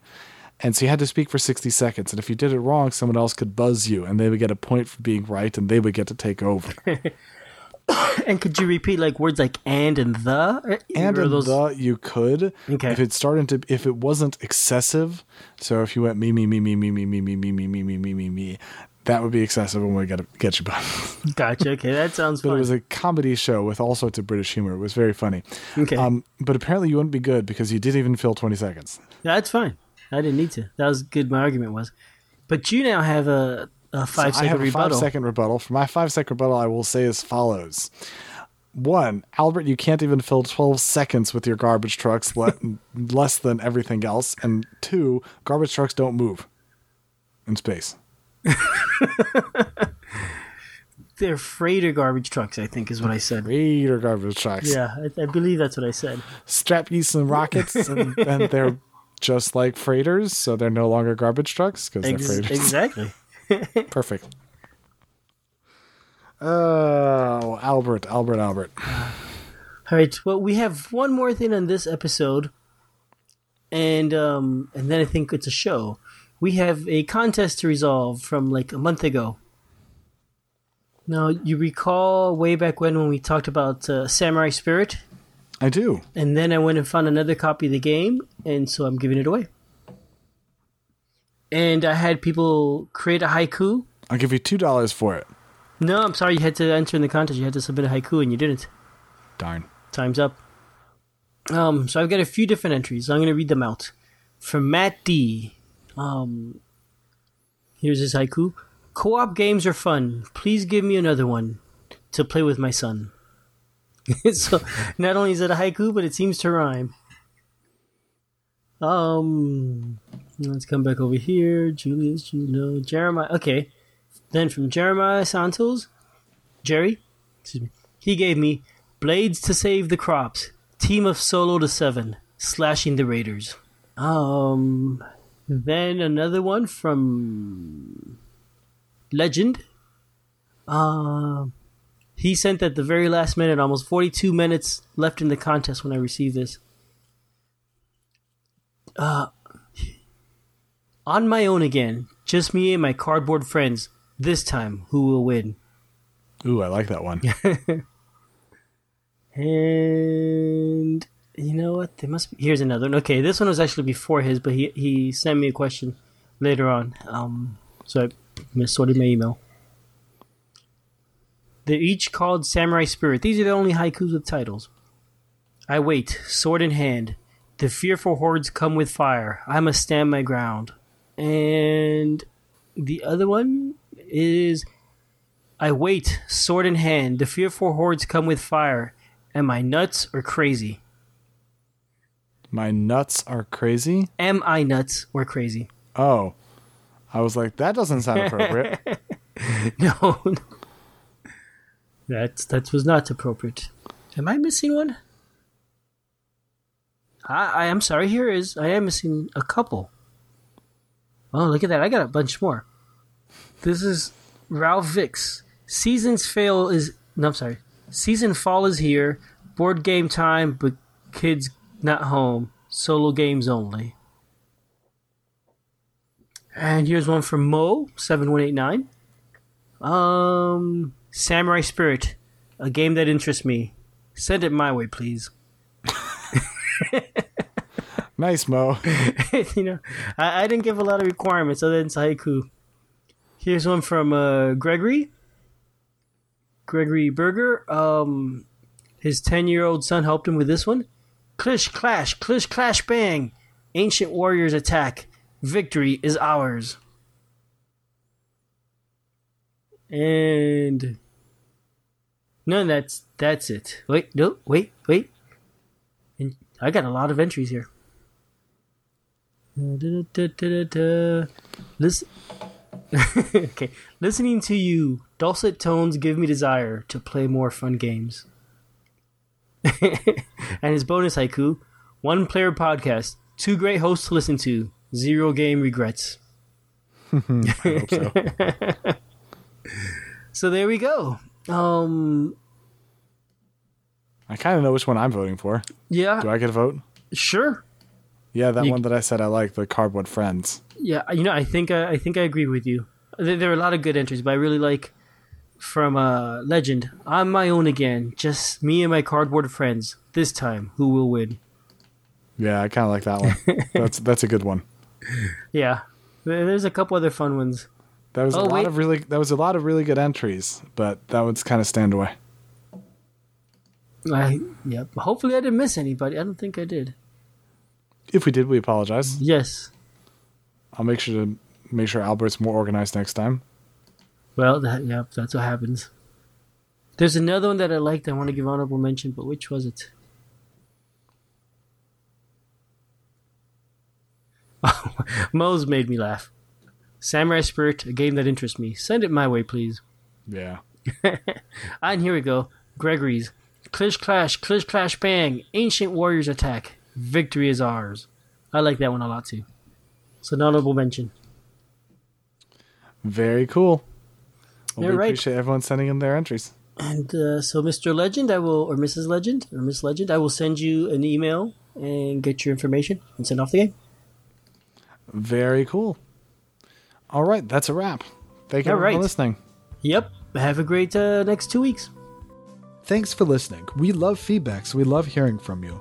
And so you had to speak for 60 seconds. And if you did it wrong, someone else could buzz you and they would get a point for being right and they would get to take over. And could you repeat like words like and and the? and Or in those- the you could Okay. if it started to if it wasn't excessive so if you went me me me me me me me me me me me me me me me that would be excessive and we gotta get you back (laughs) Gotcha. Okay, that sounds but fun. it was a comedy show with all sorts of british humor it was very funny Okay. um but apparently you wouldn't be good because you didn't even fill 20 seconds That's fine. I didn't need to. That was good. My argument was, but you now have a, a five I second have a five second rebuttal. For my five second rebuttal, I will say as follows. One, Albert, you can't even fill 12 seconds with your garbage trucks, le- (laughs) less than everything else. And two, garbage trucks don't move in space. (laughs) They're freighter garbage trucks. I think is what I said. Reader garbage trucks. Yeah, I, I believe that's what I said. Strap ye some rockets, and, (laughs) and they're just like freighters, so they're no longer garbage trucks because Ex- they're freighters. exactly. (laughs) Perfect. Oh, Albert, Albert, Albert. All right. Well, we have one more thing on this episode, and um, and then I think it's a show. We have a contest to resolve from like a month ago. Now, you recall way back when when we talked about uh, Samurai Spirit, I do. and then I went and found another copy of the game, and so I'm giving it away. And I had people create a haiku. I'll give you $2 for it. No, I'm sorry, you had to enter in the contest. You had to submit a haiku, and you didn't. Darn. Time's up. Um, so I've got a few different entries. I'm going to read them out. From Matt D. Um, here's his haiku. Co-op games are fun. Please give me another one to play with my son. (laughs) so not only is it a haiku, but it seems to rhyme. Um, let's come back over here. Julius, you know Jeremiah. Okay, then from Jeremiah Santos, Jerry, excuse me. He gave me Blades to save the crops. Team of solo to seven, slashing the raiders. Um, then another one from Legend. Um, he sent at the very last minute, almost 42 minutes left in the contest when I received this. Uh, on my own again, just me and my cardboard friends. This time, who will win? Ooh, I like that one. (laughs) And you know what? There must be. Here's another one. Okay, this one was actually before his, but he he sent me a question later on. Um, so I missorted my email. They're each called Samurai Spirit. These are the only haikus with titles. I wait, sword in hand. The fearful hordes come with fire. I must stand my ground. And the other one is I wait, sword in hand. The fearful hordes come with fire. Am I nuts or crazy? My nuts are crazy. Am I nuts or crazy? Oh, I was like, that doesn't sound appropriate. (laughs) No. That that was not appropriate. Am I missing one? I I am sorry. Here is I am missing a couple. Oh, look at that! I got a bunch more. This is Ralph Vix. Seasons fail is no. I'm sorry. Season fall is here. Board game time, but kids not home. Solo games only. And here's one from Mo seven one eight nine. Um, Samurai Spirit, a game that interests me. Send it my way, please. (laughs) nice, Mo. (laughs) you know, I, I didn't give a lot of requirements other than haiku. Here's one from uh, Gregory. Gregory Berger. Um, his ten-year-old son helped him with this one. Clish clash, clish clash bang. Ancient warriors attack. Victory is ours. And no, that's that's it. Wait, no, wait, wait. And I got a lot of entries here. Listen. (laughs) okay, listening to you, dulcet tones give me desire to play more fun games. (laughs) and his bonus haiku: one player podcast, two great hosts to listen to, zero game regrets. (laughs) So. (laughs) So there we go. Um, I kind of know which one I'm voting for. yeah, Do I get a vote? sure. Yeah, that You- one that I said I like, the Cardboard Friends. Yeah, you know, I think I, I think I agree with you. There, there are a lot of good entries, but I really like from uh, Legend. I'm my own again. Just me and my cardboard friends. This time, who will win? Yeah, I kind of like that one. (laughs) that's that's a good one. Yeah, there's a couple other fun ones. That was Oh, a lot wait. of really that was a lot of really good entries, but that one's kind of stand away. I yeah. Hopefully, I didn't miss anybody. I don't think I did. If we did, we apologize. Yes. I'll make sure to make sure Albert's more organized next time. Well, that yeah, that's what happens. There's another one that I liked. I want to give honorable mention, but which was it? (laughs) Mo's made me laugh. Samurai Spirit, a game that interests me. Send it my way, please. Yeah. (laughs) And here we go. Gregory's. Clish Clash, Clish Clash Bang, Ancient Warriors Attack. Victory is ours. I like that one a lot too. It's an honorable mention. Very cool. Well, You're we right. appreciate everyone sending in their entries. And uh, so, Mr. Legend, I will, or Mrs. Legend, or Miss Legend, I will send you an email and get your information and send off the game. Very cool. All right, that's a wrap. Thank you All everyone for listening. Yep. Have a great uh, next two weeks. Thanks for listening. We love feedback, so we love hearing from you.